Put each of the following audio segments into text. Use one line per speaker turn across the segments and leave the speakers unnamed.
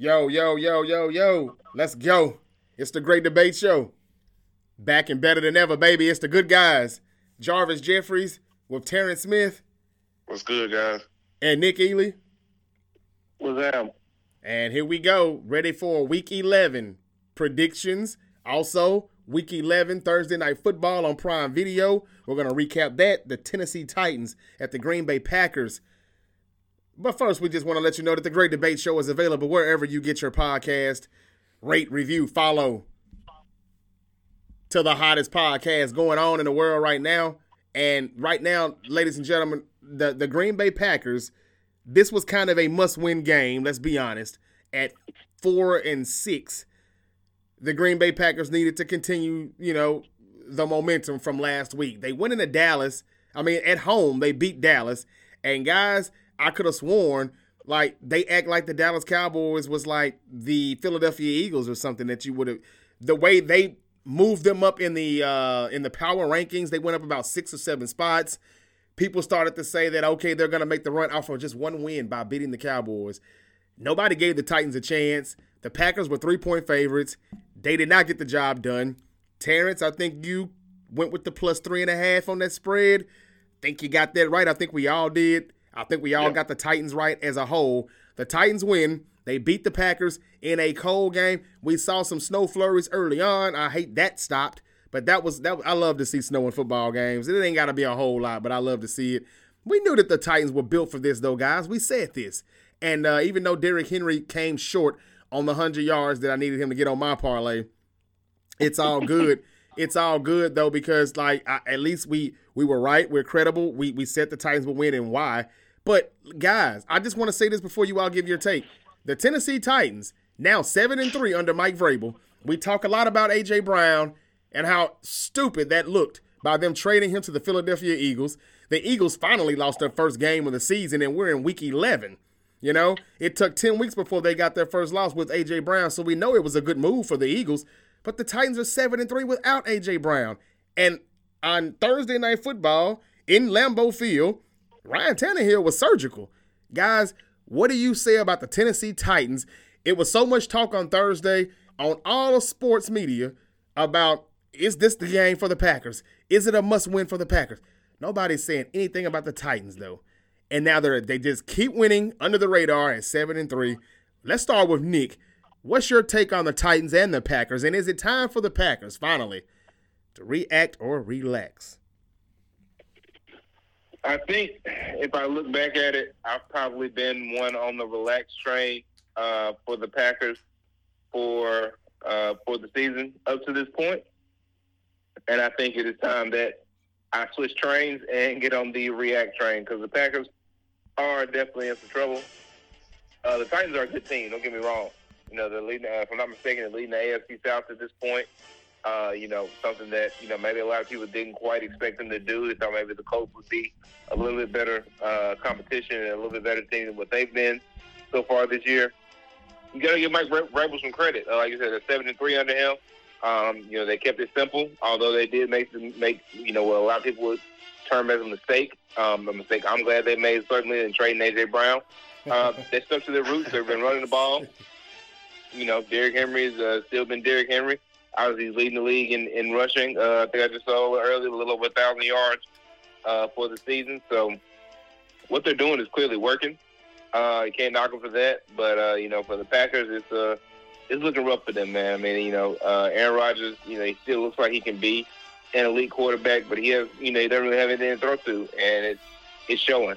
Yo, yo, yo, yo, yo. Let's go. It's the Great Debate Show. Back and better than ever, baby. It's the good guys. Jarvis Jeffries with Terrence Smith.
What's good, guys?
And Nick Ely.
What's that?
And here we go. Ready for week 11 predictions. Also, week 11 Thursday night football on Prime Video. We're going to recap that. The Tennessee Titans at the Green Bay Packers. But first, we just want to let you know that the Great Debate Show is available wherever you get your podcast. Rate, review, follow to the hottest podcast going on in the world right now. And right now, ladies and gentlemen, the, the Green Bay Packers, this was kind of a must win game, let's be honest. At four and six, the Green Bay Packers needed to continue, you know, the momentum from last week. They went into Dallas. I mean, at home, they beat Dallas. And guys, I could have sworn like they act like the Dallas Cowboys was like the Philadelphia Eagles or something that you would have the way they moved them up in the uh in the power rankings, they went up about 6 or 7 spots. People started to say that okay, they're to make the run off of just one win by beating the Cowboys. Nobody gave the Titans a chance. The Packers were 3-point favorites. They did not get the job done. Terrence, I think you went with the plus three and a half on that spread. Think you got that right. I think we all did. I think we all yep. got the Titans right as a whole. The Titans win. They beat the Packers in a cold game. We saw some snow flurries early on. I hate that stopped, but that was that. I love to see snow in football games. It ain't got to be a whole lot, but I love to see it. We knew that the Titans were built for this, though, guys. We said this, and uh, even though Derrick Henry came short on the hundred yards that I needed him to get on my parlay, it's all good. it's all good though because like I, at least we we were right. We're credible. We we said the Titans would win and why. But guys, I just want to say this before you all give your take. The Tennessee Titans now seven and three under Mike Vrabel. We talk a lot about AJ Brown and how stupid that looked by them trading him to the Philadelphia Eagles. The Eagles finally lost their first game of the season, and we're in week 11. You know, it took 10 weeks before they got their first loss with AJ Brown, so we know it was a good move for the Eagles. But the Titans are 7 and 3 without AJ Brown. And on Thursday night football in Lambeau Field, Ryan Tannehill was surgical. Guys, what do you say about the Tennessee Titans? It was so much talk on Thursday on all of sports media about is this the game for the Packers? Is it a must win for the Packers? Nobody's saying anything about the Titans though. And now they they just keep winning under the radar at 7 and 3. Let's start with Nick. What's your take on the Titans and the Packers? And is it time for the Packers finally to react or relax?
I think if I look back at it, I've probably been one on the relaxed train uh, for the Packers for uh, for the season up to this point, and I think it is time that I switch trains and get on the react train because the Packers are definitely in some trouble. Uh, the Titans are a good team. Don't get me wrong. You know, they're leading. Uh, if I'm not mistaken, they're leading the AFC South at this point. Uh, you know, something that, you know, maybe a lot of people didn't quite expect them to do. They thought maybe the Colts would be a little bit better uh, competition and a little bit better team than what they've been so far this year. You got to give Mike Vrabel some credit. Uh, like I said, they're seven and three under him. Um, you know, they kept it simple, although they did make make you know what a lot of people would term as a mistake. Um, a mistake I'm glad they made certainly in trading AJ Brown. Uh, they stuck to their roots. They've been running the ball. You know, Derrick Henry's uh, still been Derrick Henry. Obviously, he's leading the league in, in rushing. Uh, I think I just saw earlier a little over a thousand yards uh, for the season. So what they're doing is clearly working. Uh, you can't knock them for that. But uh, you know, for the Packers, it's uh, it's looking rough for them, man. I mean, you know, uh, Aaron Rodgers, you know, he still looks like he can be an elite quarterback, but he has, you know, he doesn't really have anything to throw to, and it's it's showing.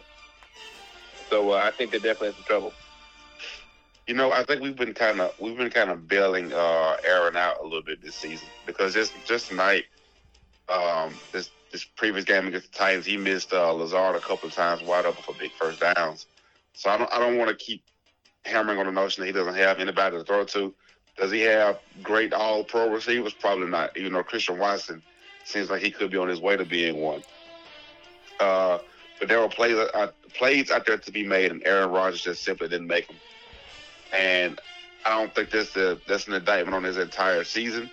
So uh, I think they're definitely in some trouble.
You know, I think we've been kind of we've been kind of bailing uh, Aaron out a little bit this season because just just tonight, um, this this previous game against the Titans, he missed uh, Lazard a couple of times wide open for big first downs. So I don't I don't want to keep hammering on the notion that he doesn't have anybody to throw to. Does he have great All Pro receivers? Probably not. Even though Christian Watson seems like he could be on his way to being one. Uh, but there were plays uh, plays out there to be made, and Aaron Rodgers just simply didn't make them. And I don't think that's the that's an indictment on his entire season.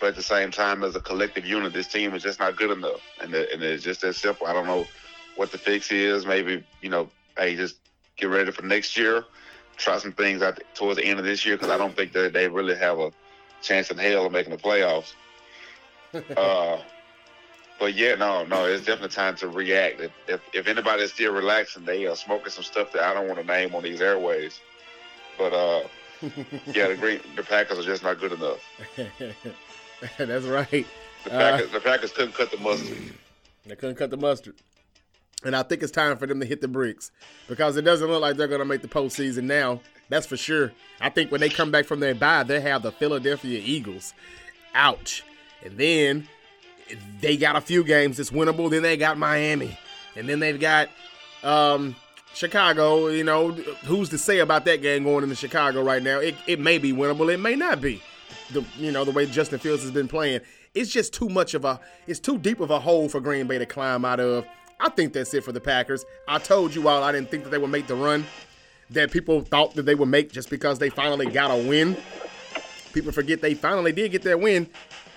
But at the same time, as a collective unit, this team is just not good enough, and, the, and it's just that simple. I don't know what the fix is. Maybe you know, hey, just get ready for next year. try some things out towards the end of this year because I don't think that they really have a chance in hell of making the playoffs. uh, but yeah, no, no, it's definitely time to react. If if, if anybody's still relaxing, they are smoking some stuff that I don't want to name on these airways. But uh, yeah, the Green the Packers are just not good enough.
That's right.
The Packers, uh, the Packers couldn't cut the mustard.
They couldn't cut the mustard. And I think it's time for them to hit the bricks because it doesn't look like they're going to make the postseason now. That's for sure. I think when they come back from their bye, they have the Philadelphia Eagles. Ouch. And then they got a few games that's winnable. Then they got Miami. And then they've got um, Chicago. You know, who's to say about that game going into Chicago right now? It, it may be winnable. It may not be. The, you know, the way Justin Fields has been playing. It's just too much of a, it's too deep of a hole for Green Bay to climb out of. I think that's it for the Packers. I told you all I didn't think that they would make the run that people thought that they would make just because they finally got a win. People forget they finally did get that win,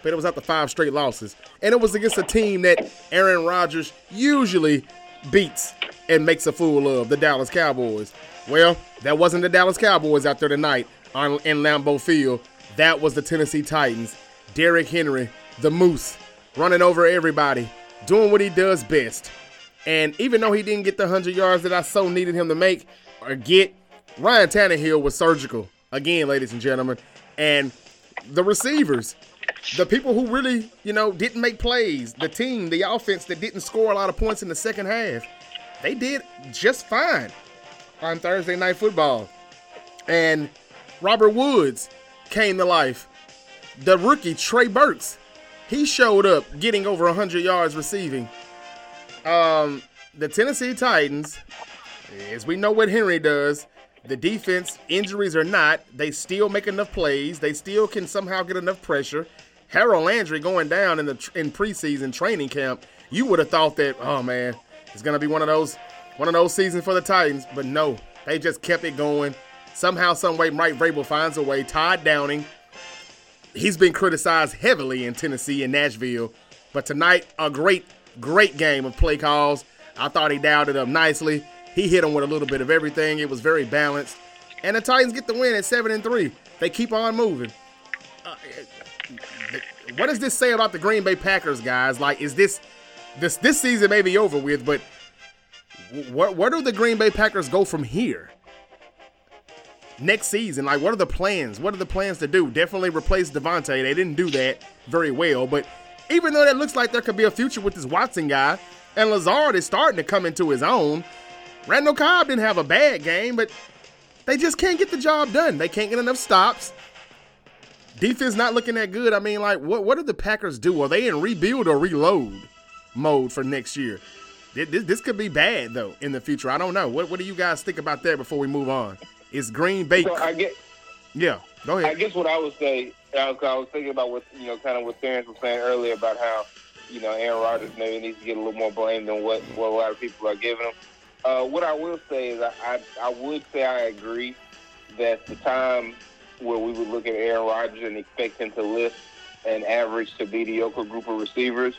but it was after five straight losses. And it was against a team that Aaron Rodgers usually beats and makes a fool of, the Dallas Cowboys. Well, that wasn't the Dallas Cowboys out there tonight on, in Lambeau Field. That was the Tennessee Titans. Derrick Henry, the Moose, running over everybody, doing what he does best. And even though he didn't get the 100 yards that I so needed him to make or get, Ryan Tannehill was surgical. Again, ladies and gentlemen. And the receivers, the people who really, you know, didn't make plays, the team, the offense that didn't score a lot of points in the second half, they did just fine on Thursday Night Football. And Robert Woods came to life. The rookie, Trey Burks, he showed up getting over 100 yards receiving. Um, the Tennessee Titans, as we know what Henry does, the defense, injuries or not, they still make enough plays. They still can somehow get enough pressure. Harold Landry going down in the in preseason training camp, you would have thought that, oh man, it's gonna be one of those one of those seasons for the Titans. But no, they just kept it going. Somehow, some way, Mike Vrabel finds a way. Todd Downing, he's been criticized heavily in Tennessee and Nashville, but tonight a great, great game of play calls. I thought he dialed it up nicely. He hit him with a little bit of everything. It was very balanced, and the Titans get the win at seven and three. They keep on moving. Uh, what does this say about the Green Bay Packers, guys? Like, is this this this season may be over with, but where, where do the Green Bay Packers go from here? Next season, like, what are the plans? What are the plans to do? Definitely replace Davante. They didn't do that very well, but even though that looks like there could be a future with this Watson guy, and Lazard is starting to come into his own. Randall Cobb didn't have a bad game, but they just can't get the job done. They can't get enough stops. Defense not looking that good. I mean, like, what what do the Packers do? Are they in rebuild or reload mode for next year? This, this could be bad though in the future. I don't know. What what do you guys think about that before we move on? Is Green Bay?
So I get.
Yeah, go ahead.
I guess what I would say, because I was thinking about what you know, kind of what Terrence was saying earlier about how you know Aaron Rodgers maybe needs to get a little more blame than what what a lot of people are giving him. Uh, what I will say is I, I I would say I agree that the time where we would look at Aaron Rodgers and expect him to lift an average to mediocre group of receivers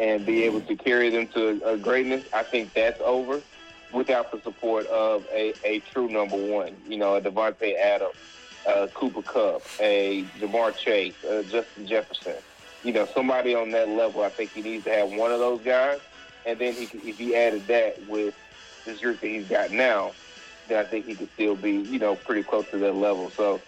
and be able to carry them to a greatness, I think that's over without the support of a, a true number one. You know, a Davante Adams, a Cooper Kupp, a Ja'Marr Chase, a Justin Jefferson. You know, somebody on that level. I think he needs to have one of those guys, and then he, if he added that with this group that he's got now, then I think he could still be, you know, pretty close to that level. So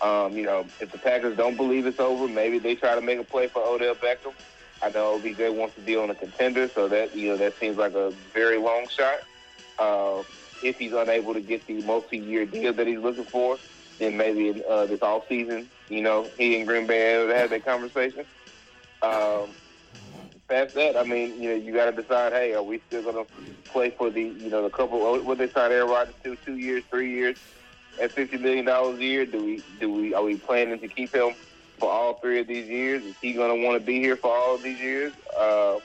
um, you know, if the Packers don't believe it's over, maybe they try to make a play for Odell Beckham. I know OBJ wants to deal on a contender, so that you know that seems like a very long shot. Uh, if he's unable to get the multi-year deal that he's looking for, then maybe uh, this off season, you know, he and Green Bay able to have that conversation. Um, past that, I mean, you know, you got to decide. Hey, are we still going to play for the, you know, the couple? What they signed Aaron Rodgers to two years, three years? At fifty million dollars a year? Do we do we are we planning to keep him for all three of these years? Is he going to want to be here for all of these years? Uh,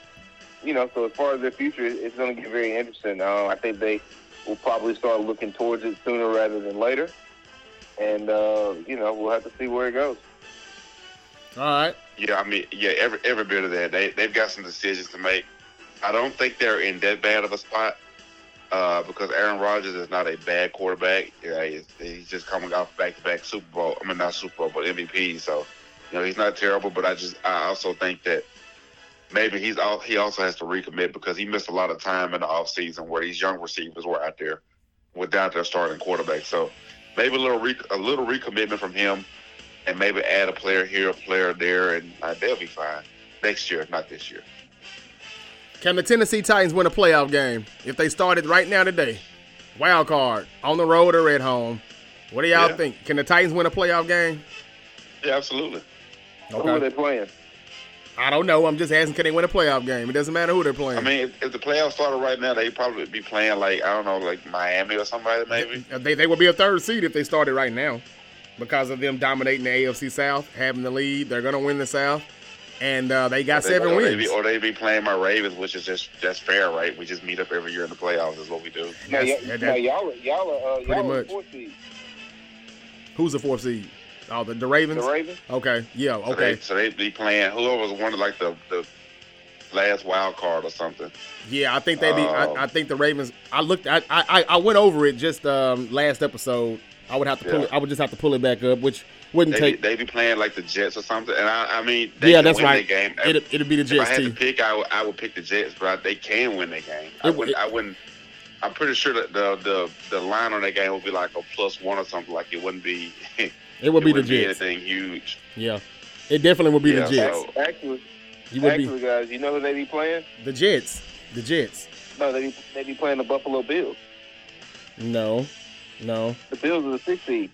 you know, so as far as their future, it's going to get very interesting. Uh, I think they will probably start looking towards it sooner rather than later, and uh, you know we'll have to see where it goes.
All right.
Yeah, I mean, yeah, every every bit of that. They they've got some decisions to make. I don't think they're in that bad of a spot uh, because Aaron Rodgers is not a bad quarterback. Yeah, he's, he's just coming off back-to-back Super Bowl. I mean, not Super Bowl, but MVP. So, you know, he's not terrible. But I just, I also think that maybe he's all, he also has to recommit because he missed a lot of time in the offseason where these young receivers were out there without their starting quarterback. So maybe a little re, a little recommitment from him, and maybe add a player here, a player there, and uh, they'll be fine next year, not this year.
Can the Tennessee Titans win a playoff game if they started right now today? Wild card on the road or at home. What do y'all
Yeah.
think? Can the Titans win a playoff game?
Yeah, absolutely.
Who are they playing?
I don't know. I'm just asking, can they win a playoff game? It doesn't matter who they're playing.
I mean, if, if the playoffs started right now, they'd probably be playing like I don't know, like Miami or somebody maybe.
they they will be a third seed if they started right now, because of them dominating the AFC South, having the lead. They're gonna win the South, and uh, they got
They-
seven
or
wins.
They be, or they be playing my Ravens, which is just that's fair, right? We just meet up every year in the playoffs. Is what we do.
No, y-
that-
no, y'all, are- y'all are, uh,
Pretty
y'all are
much.
fourth seed.
Who's the fourth seed? Oh, the, the Ravens.
The
Ravens.
Ravens.
Okay, yeah,
So
okay,
They, so they be playing whoever was one of like the the last wild card or something.
yeah. I think they be.
Oh.
I, I think the Ravens. I looked. I, I I went over it just um, last episode. I would have to pull
Yeah.
it. I would just have to pull it back up, which wouldn't
They be,
take.
they be playing like the Jets or something. And I, I mean, they
yeah, that's
win
right.
Game.
It'll, it'll be the
if I
Jets
had to pick, I would, pick the Jets, but they can win the game. I
It-
wouldn't. I wouldn't. I'm pretty sure that the the the line on that game would be like a plus one or something. Like it wouldn't be. it
It would be the
wouldn't be anything huge.
Yeah, it definitely would be
Yeah,
the Jets.
so-
Actually,
You would
actually,
be
guys, you know who they be playing?
the Jets. The Jets.
No, they be, they be playing the Buffalo Bills.
No, no.
The Bills are the sixth seed.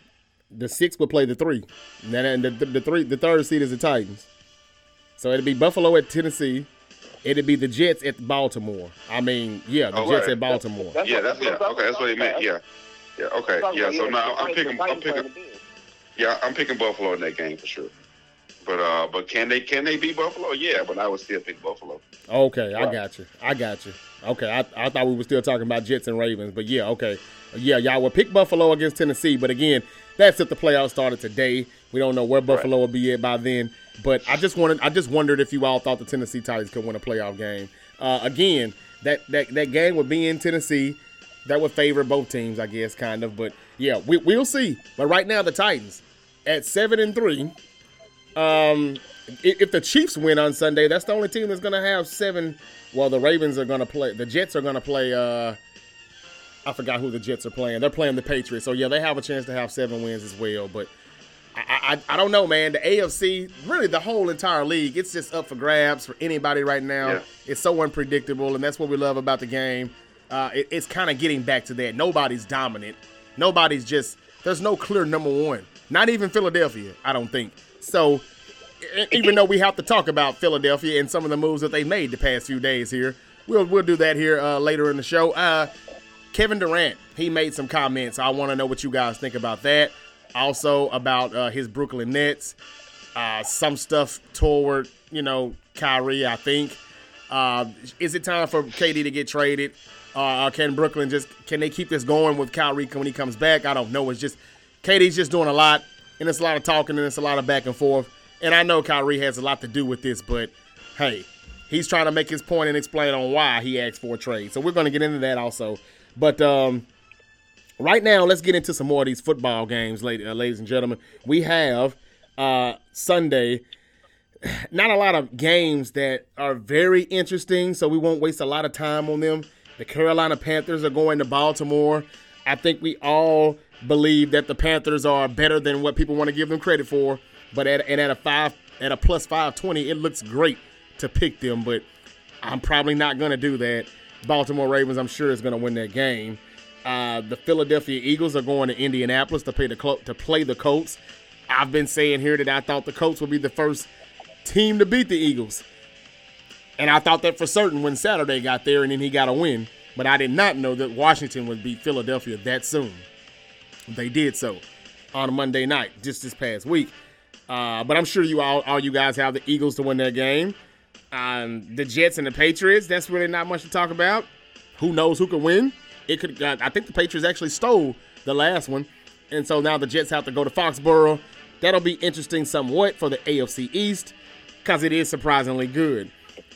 The six would play the three. And then the, the, the three, the third seed is the Titans. So it'd be Buffalo at Tennessee. It'd be the Jets at Baltimore. I mean, yeah, the
Oh,
Jets
right.
at Baltimore.
That's
yeah, that's
what
yeah. Okay, that's what he meant. Yeah, yeah. Okay, yeah. So now I'm
Titans-
picking. I'm
Titans
picking.
playing the Bills.
Yeah, I'm picking Buffalo in that game for sure. But uh, but can they can they beat Buffalo? Yeah, but I would still pick Buffalo.
Okay, I got you. I got you. Okay, I, I thought we were still talking about Jets and Ravens, but yeah, okay. Yeah, y'all would pick Buffalo against Tennessee, but again, that's if the playoffs started today. We don't know where Buffalo will be at by then. But I just wanted, I just wondered if you all thought the Tennessee Titans could win a playoff game. Uh, again, that, that that game would be in Tennessee. That would favor both teams, I guess, kind of. But yeah, we, we'll see. But right now, the Titans at seven and three. Um, if the Chiefs win on Sunday, that's the only team that's going to have seven. Well, the Ravens are going to play. The Jets are going to play. Uh, I forgot who the Jets are playing. They're playing the Patriots. So yeah, they have a chance to have seven wins as well. But I, I, I don't know, man. The AFC, really, the whole entire league, it's just up for grabs for anybody right now.
Yeah.
It's so unpredictable, and that's what we love about the game. Uh, it- it's kind of getting back to that. Nobody's dominant. Nobody's just. There's no clear number one. Not even Philadelphia, I don't think. So, even though we have to talk about Philadelphia and some of the moves that they made the past few days here, we'll we'll do that here uh, later in the show. Uh, Kevin Durant, he made some comments. I want to know what you guys think about that. Also about uh, his Brooklyn Nets, uh, some stuff toward you know Kyrie. I think. Uh, is it time for KD to get traded? Uh, can Brooklyn just can they keep this going with Kyrie when he comes back? I don't know. It's just KD's just doing a lot, and it's a lot of talking and it's a lot of back and forth. And I know Kyrie has a lot to do with this, but hey, he's trying to make his point and explain on why he asked for a trade. So we're going to get into that also. But um, right now, let's get into some more of these football games, ladies, uh, and gentlemen. We have uh, Sunday. Not a lot of games that are very interesting, so we won't waste a lot of time on them. The Carolina Panthers are going to Baltimore. I think we all believe that the Panthers are better than what people want to give them credit for. But at and at a five at a plus five twenty, it looks great to pick them. But I'm probably not going to do that. Baltimore Ravens, I'm sure, is going to win that game. Uh, the Philadelphia Eagles are going to Indianapolis to play the Col- to play the Colts. I've been saying here that I thought the Colts would be the first team to beat the Eagles, and I thought that for certain when Saturday got there, and then he got a win. But I did not know that Washington would beat Philadelphia that soon. They did so on a Monday night, just this past week. Uh, but I'm sure you all, all you guys have the Eagles to win that game. Um, the Jets and the Patriots. That's really not much to talk about. Who knows who could win? It could. Uh, I think the Patriots actually stole the last one, and so now the Jets have to go to Foxborough. That'll be interesting somewhat for the AFC East because it is surprisingly good.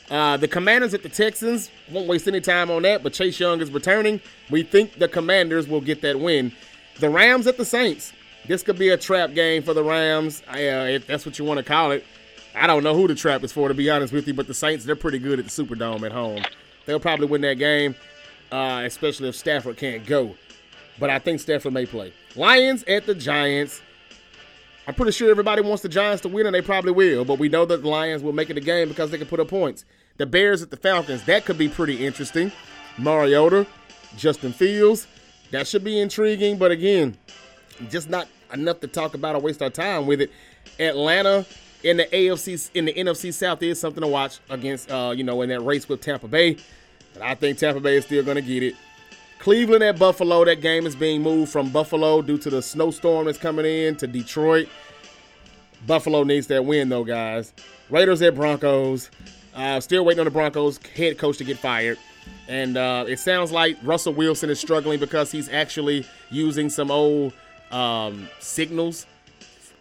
Uh, the Commanders at the Texans won't waste any time on that, but Chase Young is returning. We think the Commanders will get that win. The Rams at the Saints. This could be a trap game for the Rams, uh, if that's what you want to call it. I don't know who the trap is for, to be honest with you, but the Saints, they're pretty good at the Superdome at home. They'll probably win that game, uh, especially if Stafford can't go. But I think Stafford may play. Lions at the Giants. I'm pretty sure everybody wants the Giants to win, and they probably will. But we know that the Lions will make it a game because they can put up points. The Bears at the Falcons. That could be pretty interesting. Mariota, Justin Fields. That should be intriguing. But again, just not enough to talk about or waste our time with it. Atlanta in the AFC in the NFC South is something to watch against uh, you know, in that race with Tampa Bay. But I think Tampa Bay is still gonna get it. Cleveland at Buffalo. That game is being moved from Buffalo due to the snowstorm that's coming in to Detroit. Buffalo needs that win, though, guys. Raiders at Broncos. Uh, still waiting on the Broncos head coach to get fired. And uh, it sounds like Russell Wilson is struggling because he's actually using some old um, signals,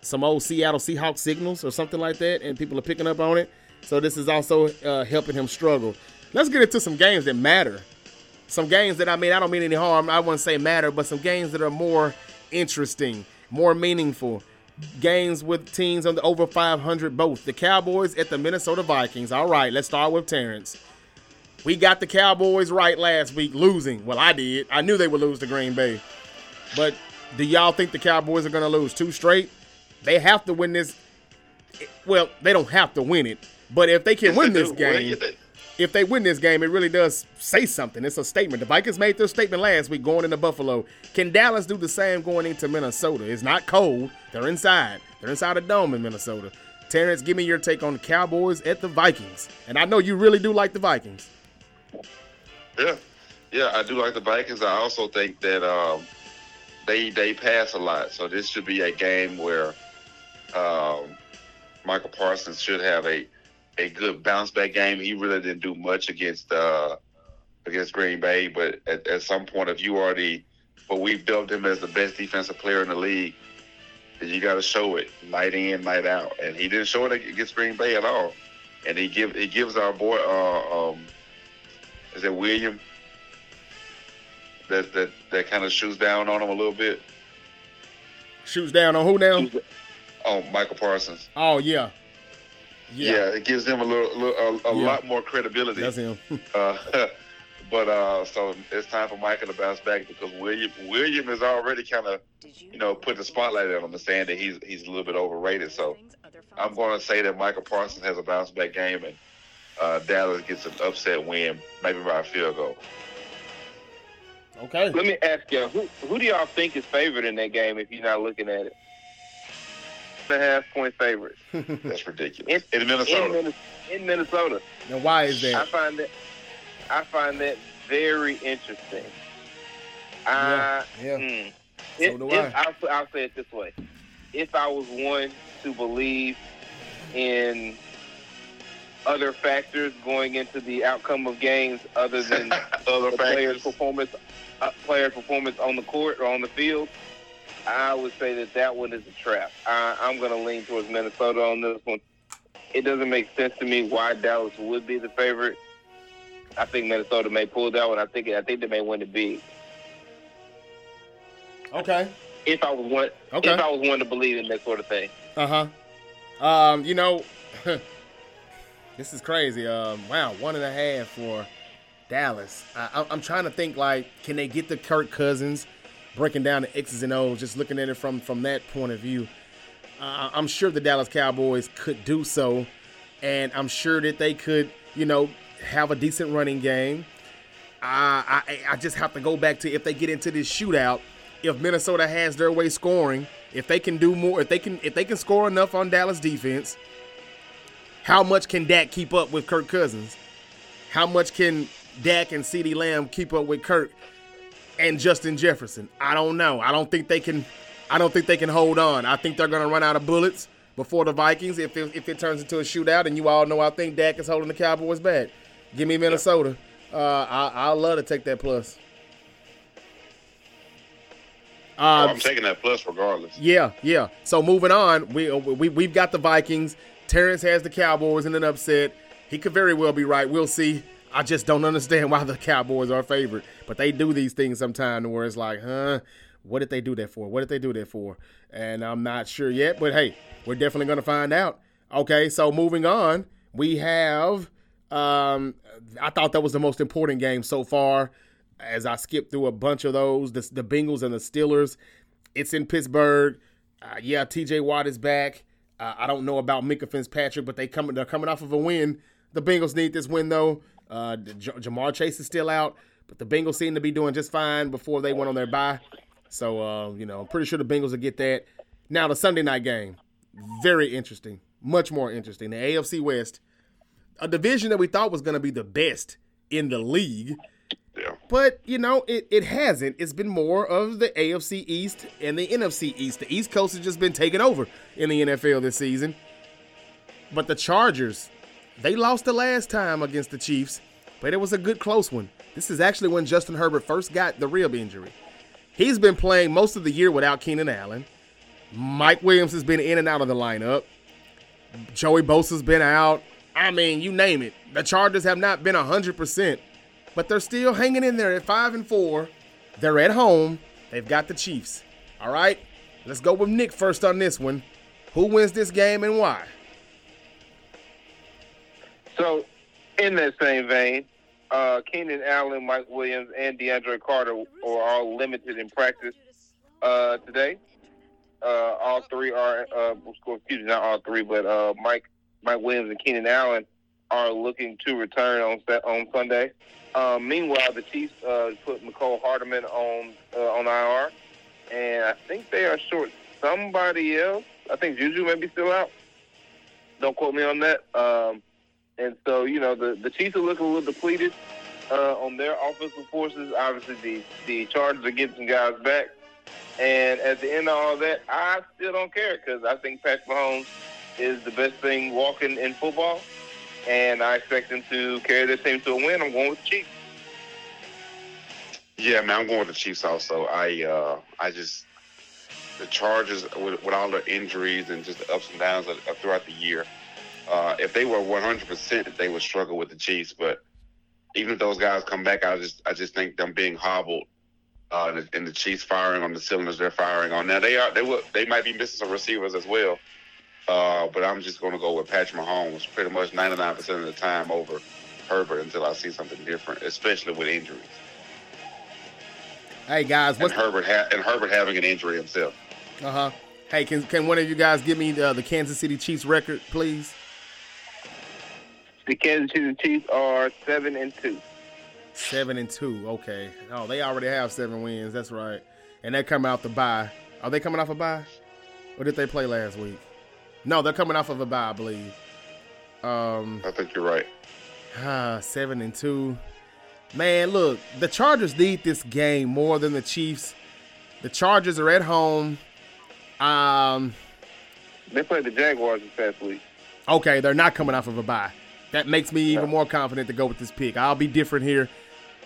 some old Seattle Seahawks signals or something like that, and people are picking up on it. So this is also uh, helping him struggle. Let's get into some games that matter some games that I mean, I don't mean any harm. I wouldn't say matter, but some games that are more interesting, more meaningful. Games with teams on the over 500 both. The Cowboys at the Minnesota Vikings. All right, let's start with Terrence. We got the Cowboys right last week, losing. Well, I did. I knew they would lose to Green Bay. But do y'all think the Cowboys are going to lose two straight? They have to win this. Well, they don't have to win it. But if they can win this game, if they win this game, it really does say something. It's a statement. The Vikings made their statement last week going into Buffalo. Can Dallas do the same going into Minnesota? It's not cold. They're inside. They're inside a dome in Minnesota. Terrence, give me your take on the Cowboys at the Vikings. And I know you really do like the Vikings.
Yeah, yeah, I do like the Vikings. I also think that um, they they pass a lot, so this should be a game where um, Michael Parsons should have a a good bounce back game. He really didn't do much against uh, against Green Bay, but at, at some point, if you already, but we've dubbed him as the best defensive player in the league, you got to show it night in, night out, and he didn't show it against Green Bay at all. And he give he gives our boy, uh, um, is it William? That that that kind of shoots down on him a little bit.
Shoots down on who now?
Oh, Michael Parsons.
Oh yeah,
yeah. yeah, it gives them a little, little a, a yeah. lot more credibility.
That's him.
uh, but uh, so it's time for Michael to bounce back because William William is already kind of you know put the spotlight on him and saying that he's he's a little bit overrated. So I'm going to say that Michael Parsons has a bounce back game and uh, Dallas gets an upset win, maybe by a field goal.
Okay.
Let me ask you, who who do y'all think is favored in that game if you're not looking at it? And a half point favorite.
That's ridiculous. In, in Minnesota.
In, in, Minnesota.
Now, why is that?
I find that I find that very interesting. Yeah.
yeah. Mm, so
it,
do I.
I'll, I'll say it this way: If I was one to believe in other factors going into the outcome of games other than other players' performance, uh, player performance on the court or on the field, I would say that that one is a trap. I, I'm going to lean towards Minnesota on this one. It doesn't make sense to me why Dallas would be the favorite. I think Minnesota may pull that one. I think I think they may win the big.
Okay.
If I was one, okay. if I was one to believe in that sort of thing.
Uh huh. Um, you know, this is crazy. Um, wow, one and a half for Dallas. I, I'm trying to think like, can they get the Kirk Cousins? Breaking down the X's and O's, just looking at it from from that point of view. Uh, I'm sure the Dallas Cowboys could do so, and I'm sure that they could, you know, have a decent running game. Uh, I I just have to go back to if they get into this shootout, if Minnesota has their way scoring, if they can do more, if they can if they can score enough on Dallas defense, how much can Dak keep up with Kirk Cousins? How much can Dak and CeeDee Lamb keep up with Kirk? And Justin Jefferson. I don't know. I don't think they can. I don't think they can hold on. I think they're going to run out of bullets before the Vikings if it, if it turns into a shootout. And you all know I think Dak is holding the Cowboys back. Give me Minnesota. Uh, I I love to take that plus.
Uh, oh, I'm taking that plus regardless.
Yeah, yeah. So moving on, we we we've got the Vikings. Terrence has the Cowboys in an upset. he could very well be right. We'll see. I just don't understand why the Cowboys are favorite, but they do these things sometimes where it's like, huh? What did they do that for? What did they do that for? And I'm not sure yet, but hey, we're definitely going to find out. Okay, so moving on, we have. Um, I thought that was the most important game so far. As I skipped through a bunch of those, the, the Bengals and the Steelers. It's in Pittsburgh. Uh, yeah, T.J. Watt is back. Uh, I don't know about Minkah Fitzpatrick, but they coming. They're coming off of a win. The Bengals need this win though. Uh, J- Ja'Marr Chase is still out, but the Bengals seem to be doing just fine before they went on their bye. So uh, you know, I'm pretty sure the Bengals will get that. Now the Sunday night game, very interesting, much more interesting. The AFC West, a division that we thought was going to be the best in the league.
Yeah.
But, you know, it, it hasn't. It's been more of the AFC East and the NFC East. The East Coast has just been taken over in the NFL this season. But the Chargers, they lost the last time against the Chiefs, but it was a good close one. This is actually when Justin Herbert first got the rib injury. He's been playing most of the year without Keenan Allen. Mike Williams has been in and out of the lineup. Joey Bosa's been out. I mean, you name it. The Chargers have not been 100%, but they're still hanging in there at 5 and 4. They're at home. They've got the Chiefs. All right? Let's go with Nick first on this one. Who wins this game and why?
So, in that same vein, uh, Keenan Allen, Mike Williams, and DeAndre Carter are all limited in practice uh, today. Uh, all three are, uh, excuse me, not all three, but uh, Mike, Mike Williams, and Keenan Allen are looking to return on on Sunday. Um, meanwhile, the Chiefs uh, put Mecole Hardman on uh, on IR, and I think they are short somebody else. I think Juju may be still out. Don't quote me on that. Um, and so, you know, the, the Chiefs are looking a little depleted uh, on their offensive forces. Obviously, the, the Chargers are getting some guys back. And at the end of all that, I still don't care because I think Patrick Mahomes is the best thing walking in football. And I expect them to carry their team to a win. I'm going with the Chiefs.
Yeah, man, I'm going with the Chiefs also. I uh, I just the Chargers with, with all the injuries and just the ups and downs of, of throughout the year. Uh, if they were 100%, they would struggle with the Chiefs. But even if those guys come back, I just I just think them being hobbled uh, and, the, and the Chiefs firing on the cylinders they're firing on. Now they are they will they might be missing some receivers as well. Uh, but I'm just going to go with Patrick Mahomes pretty much 99% of the time over Herbert until I see something different, especially with injuries.
Hey guys,
And
what's
Herbert ha- and Herbert having an injury himself.
uh huh? Hey, can can one of you guys give me the, the Kansas City Chiefs record, please?
The Kansas City Chiefs are seven and two.
Seven and two. Okay. Oh, they already have seven wins. That's right. And they come out the bye. Are they coming off a bye? Or did they play last week? No, they're coming off of a bye, I believe. Um,
I think you're right.
ah, seven and two. Man, look, the Chargers need this game more than the Chiefs. The Chargers are at home. Um,
They played the Jaguars this past week.
Okay, they're not coming off of a bye. That makes me even more confident to go with this pick. I'll be different here.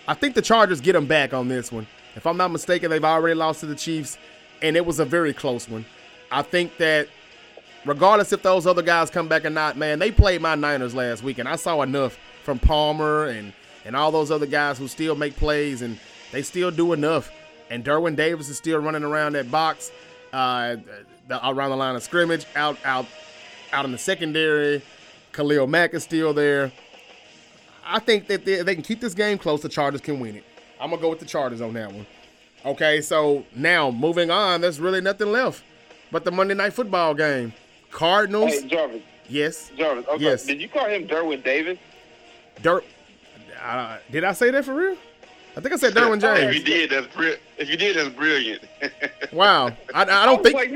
I think the Chargers get them back on this one. If I'm not mistaken, they've already lost to the Chiefs, and it was a very close one. I think that regardless if those other guys come back or not, man, they played my Niners last week, and I saw enough from Palmer and and all those other guys who still make plays, and they still do enough. And Derwin Davis is still running around that box, uh, the, around the line of scrimmage, out out out in the secondary. Khalil Mack is still there. I think that they, they can keep this game close. The Chargers can win it. I'm gonna go with the Chargers on that one. Okay, so now moving on, there's really nothing left but the Monday Night Football game. Cardinals,
Hey, Jarvis.
yes.
Jarvis. Okay.
Yes.
Did you call him Derwin Davis?
Dirt. Uh, did I say that for real? I think I said Derwin
If you did, that's bri- if you did, that's brilliant.
Wow. I, I
I
don't
was
think
like,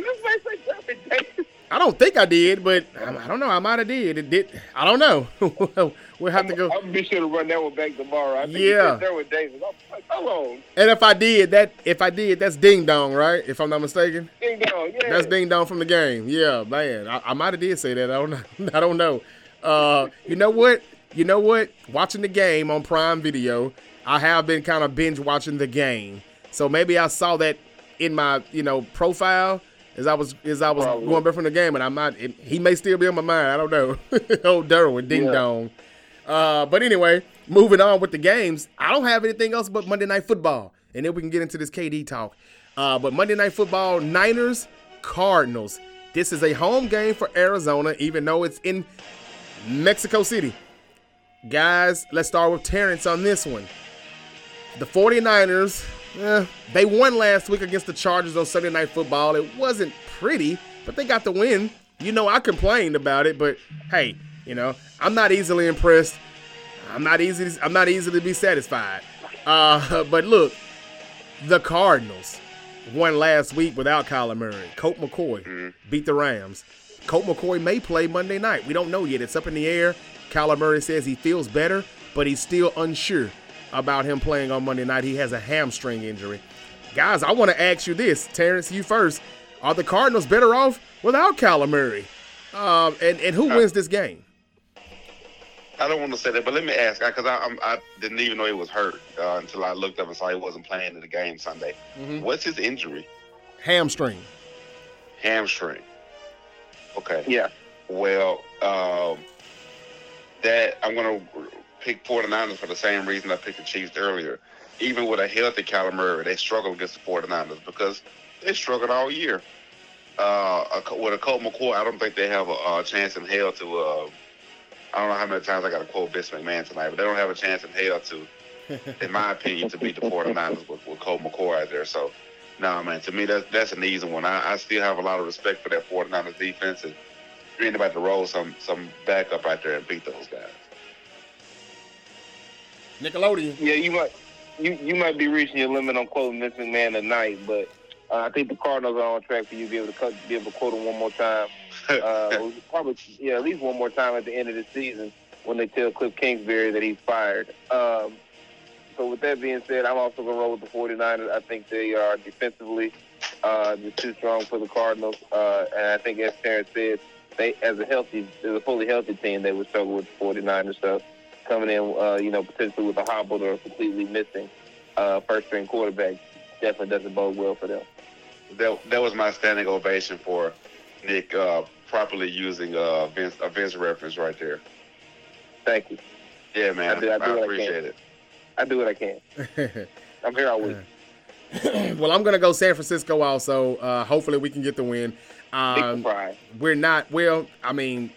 did this man say Derwin Davis?
I don't think I did, but I, I don't know. I might have did. It did. I don't know. we'll have to go.
I'm be sure to run that one back tomorrow. I think
Yeah.
Davis. I'm like, hold on.
And if I did that, if I did, that's ding dong, right? If I'm not mistaken.
Ding dong. Yeah.
That's ding dong from the game. Yeah, man. I, I might have did say that. I don't know. I don't know. Uh, you know what? You know what? Watching the game on Prime Video, I have been kind of binge watching the game. So maybe I saw that in my you know profile as I was as I was
Probably.
going back from the game, and I'm not. It, he may still be on my mind. I don't know. oh, Derwin, ding
Yeah.
dong. Uh, but anyway, moving on with the games. I don't have anything else but Monday Night Football, and then we can get into this KD talk. Uh, but Monday Night Football, Niners, Cardinals. This is a home game for Arizona, even though it's in Mexico City. Guys, let's start with Terrence on this one. The 49ers, eh, they won last week against the Chargers on Sunday Night Football. It wasn't pretty, but they got the win. You know, I complained about it, but hey, you know, I'm not easily impressed. I'm not easy. I'm not easy to be satisfied. Uh, but look, the Cardinals won last week without Kyler Murray. Colt McCoy mm-hmm. beat the Rams. Colt McCoy may play Monday night. We don't know yet. It's up in the air. Kyler Murray says he feels better, but he's still unsure about him playing on Monday night. He has a hamstring injury. Guys, I want to ask you this, Terrence, you first. Are the Cardinals better off without Kyler Murray? Um, and, and who wins this game?
I don't want to say that, but let me ask because I, I, I, didn't even know he was hurt uh, until I looked up and saw he wasn't playing in the game Sunday. Mm-hmm. What's his injury?
Hamstring.
Hamstring. Okay.
Yeah.
Well, um, that I'm going to pick 49ers for the same reason I picked the Chiefs earlier. Even with a healthy Kyler Murray, they struggle against the 49ers because they struggled all year. Uh, with a Colt McCoy, I don't think they have a, a chance in hell to. Uh, I don't know how many times I got to quote Vince McMahon tonight, but they don't have a chance in hell to, in my opinion, to beat the 49ers with, with Colt McCoy out there. So, no, nah, man, to me, that's, that's an easy one. I, I still have a lot of respect for that 49ers defense. And about to roll some, some backup out there and beat those guys.
Nickelodeon.
Yeah, you might you you might be reaching your limit on quoting Vince McMahon tonight, but uh, I think the Cardinals are on track for you to be able to cut, be able to quote him one more time. Uh, probably yeah, at least one more time at the end of the season when they tell Cliff Kingsbury that he's fired. Um, so with that being said, I'm also going to roll with the 49ers. I think they are defensively uh, just too strong for the Cardinals. Uh, and I think, as Terrence said, they as a healthy, as a fully healthy team, they would struggle with the 49ers. So coming in, uh, you know, potentially with a hobbled or completely missing uh, first string quarterback definitely doesn't bode well for them.
That, that was my standing ovation for Nick uh, properly using uh, Vince, a Vince reference right there.
Thank you.
Yeah, man. I, do, I, do I appreciate I it.
I do what I can. I'm here all week.
well, I'm going to go San Francisco also. Uh, hopefully, we can get the win. Um, we're not, well, I mean,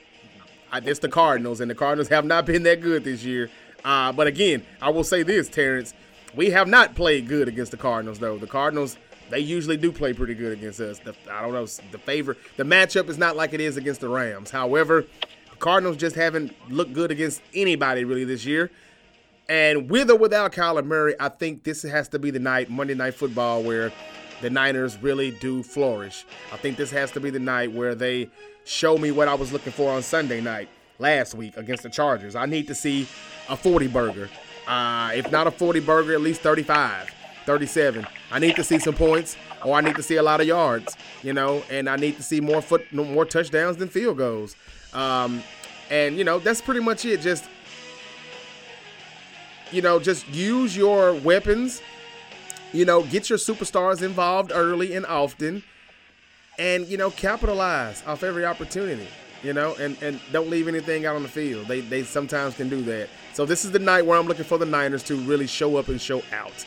it's the Cardinals, and the Cardinals have not been that good this year. Uh, but again, I will say this, Terrence, we have not played good against the Cardinals, though. The Cardinals, they usually do play pretty good against us. The, I don't know, the favor, the matchup is not like it is against the Rams. However, the Cardinals just haven't looked good against anybody really this year. And with or without Kyler Murray, I think this has to be the night, Monday Night Football, where the Niners really do flourish. I think this has to be the night where they show me what I was looking for on Sunday night last week against the Chargers. I need to see a 40 burger. Uh, if not a 40 burger, at least 35, 37. I need to see some points, or I need to see a lot of yards, you know, and I need to see more foot, more touchdowns than field goals. Um, and you know, that's pretty much it. Just you know, just use your weapons. You know, get your superstars involved early and often and you know capitalize off every opportunity you know and and don't leave anything out on the field. They they sometimes can do that. So this is the night where i'm looking for the niners to really show up and show out.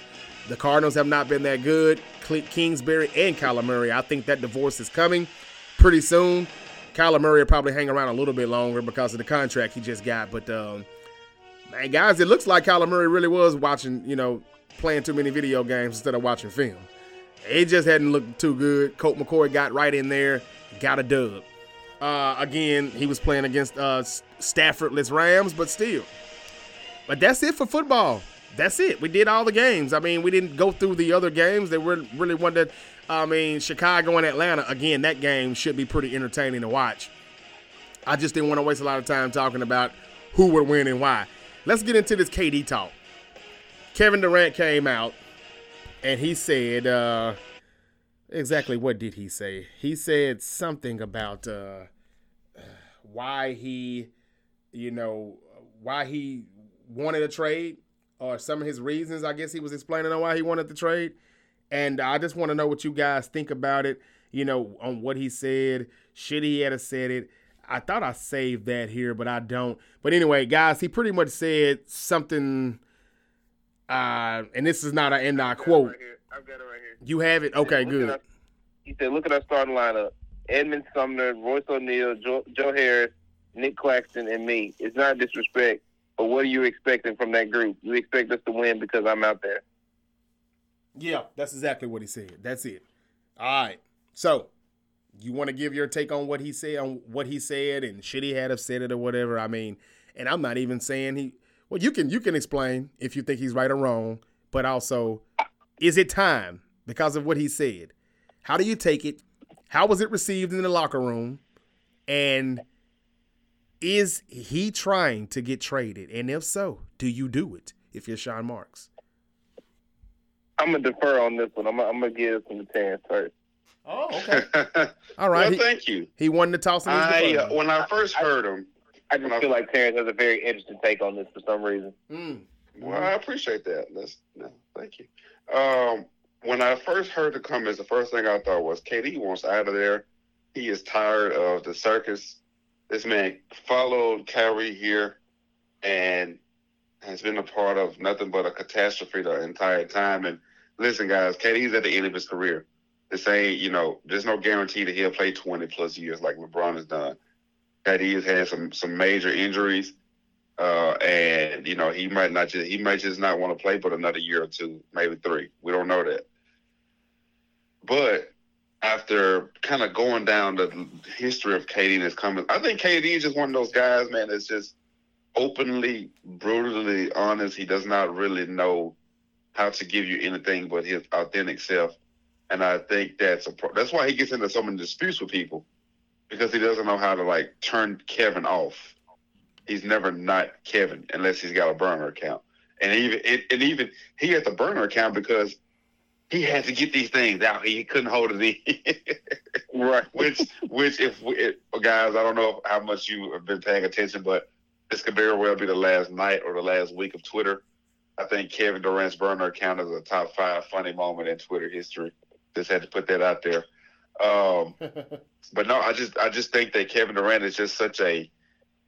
The cardinals have not been that good. Kingsbury and kyler murray i think that divorce is coming pretty soon. Kyler murray will probably hang around a little bit longer because of the contract he just got but um man guys it looks like kyler murray really was watching you know playing too many video games instead of watching film it just hadn't looked too good. Colt McCoy got right in there, got a dub. Uh, again, he was playing against uh, Staffordless Rams, but still. But that's it for football. That's it. We did all the games. I mean, we didn't go through the other games. They were really one that, I mean, Chicago and Atlanta. Again, that game should be pretty entertaining to watch. I just didn't want to waste a lot of time talking about who would win and why. Let's get into this KD talk. Kevin Durant came out and he said uh, exactly what did he say? He said something about uh, why he, you know, why he wanted a trade or some of his reasons. I guess he was explaining on why he wanted the trade, and I just want to know what you guys think about it. You know, on what he said. Should he have said it? I thought I saved that here, but I don't. But anyway, guys, he pretty much said something. Uh, and this is not an end I quote.
Right I've got it right here.
You have it. Okay,
Look
good.
our- he said, "Look at our starting lineup: Edmund Sumner, Royce O'Neal, Joe, Joe Harris, Nick Claxton, and me. It's not disrespect, but what are you expecting from that group? You expect us to win because I'm out there."
Yeah, that's exactly what he said. That's it. All right. So, you want to give your take on what he said on what he said and should he had have said it or whatever? I mean, and I'm not even saying he. Well, you can you can explain if you think he's right or wrong, but also, is it time because of what he said? How do you take it? How was it received in the locker room? And is he trying to get traded? And if so, do you do it if you're Sean Marks?
I'm gonna defer on this one. I'm, gonna- I'm gonna give this one to Terrence first.
Oh, okay. All right.
well,
he-
thank you.
He won the toss and he's
I uh, when I first heard him,
I just feel like Terrence has a very interesting take on this for some reason.
mm.
Well, I appreciate that. That's no, thank you. Um, when I first heard the comments, the first thing I thought was KD wants out of there. He is tired of the circus. This man followed Kyrie here and has been a part of nothing but a catastrophe the entire time. And listen, guys, KD's at the end of his career. This ain't, you know, there's no guarantee that he'll play 20 plus years like LeBron has done. KD has had some some major injuries. Uh, and you know he might not just he might just not want to play but another year or two, maybe three. We don't know that. But after kind of going down the history of KD his comments, I think KD is just one of those guys, man, that's just openly, brutally honest. He does not really know how to give you anything but his authentic self, and I think that's a pro- that's why he gets into so many disputes with people because he doesn't know how to like turn Kevin off he's never not Kevin unless he's got a burner account. And even it, and even he has a burner account because he had to get these things out. He couldn't hold it in.
Right.
which which if, we, if guys, I don't know how much you have been paying attention, but this could very well be the last night or the last week of Twitter. I think Kevin Durant's burner account is a top five funny moment in Twitter history. Just had to put that out there. Um, but no, I just I just think that Kevin Durant is just such a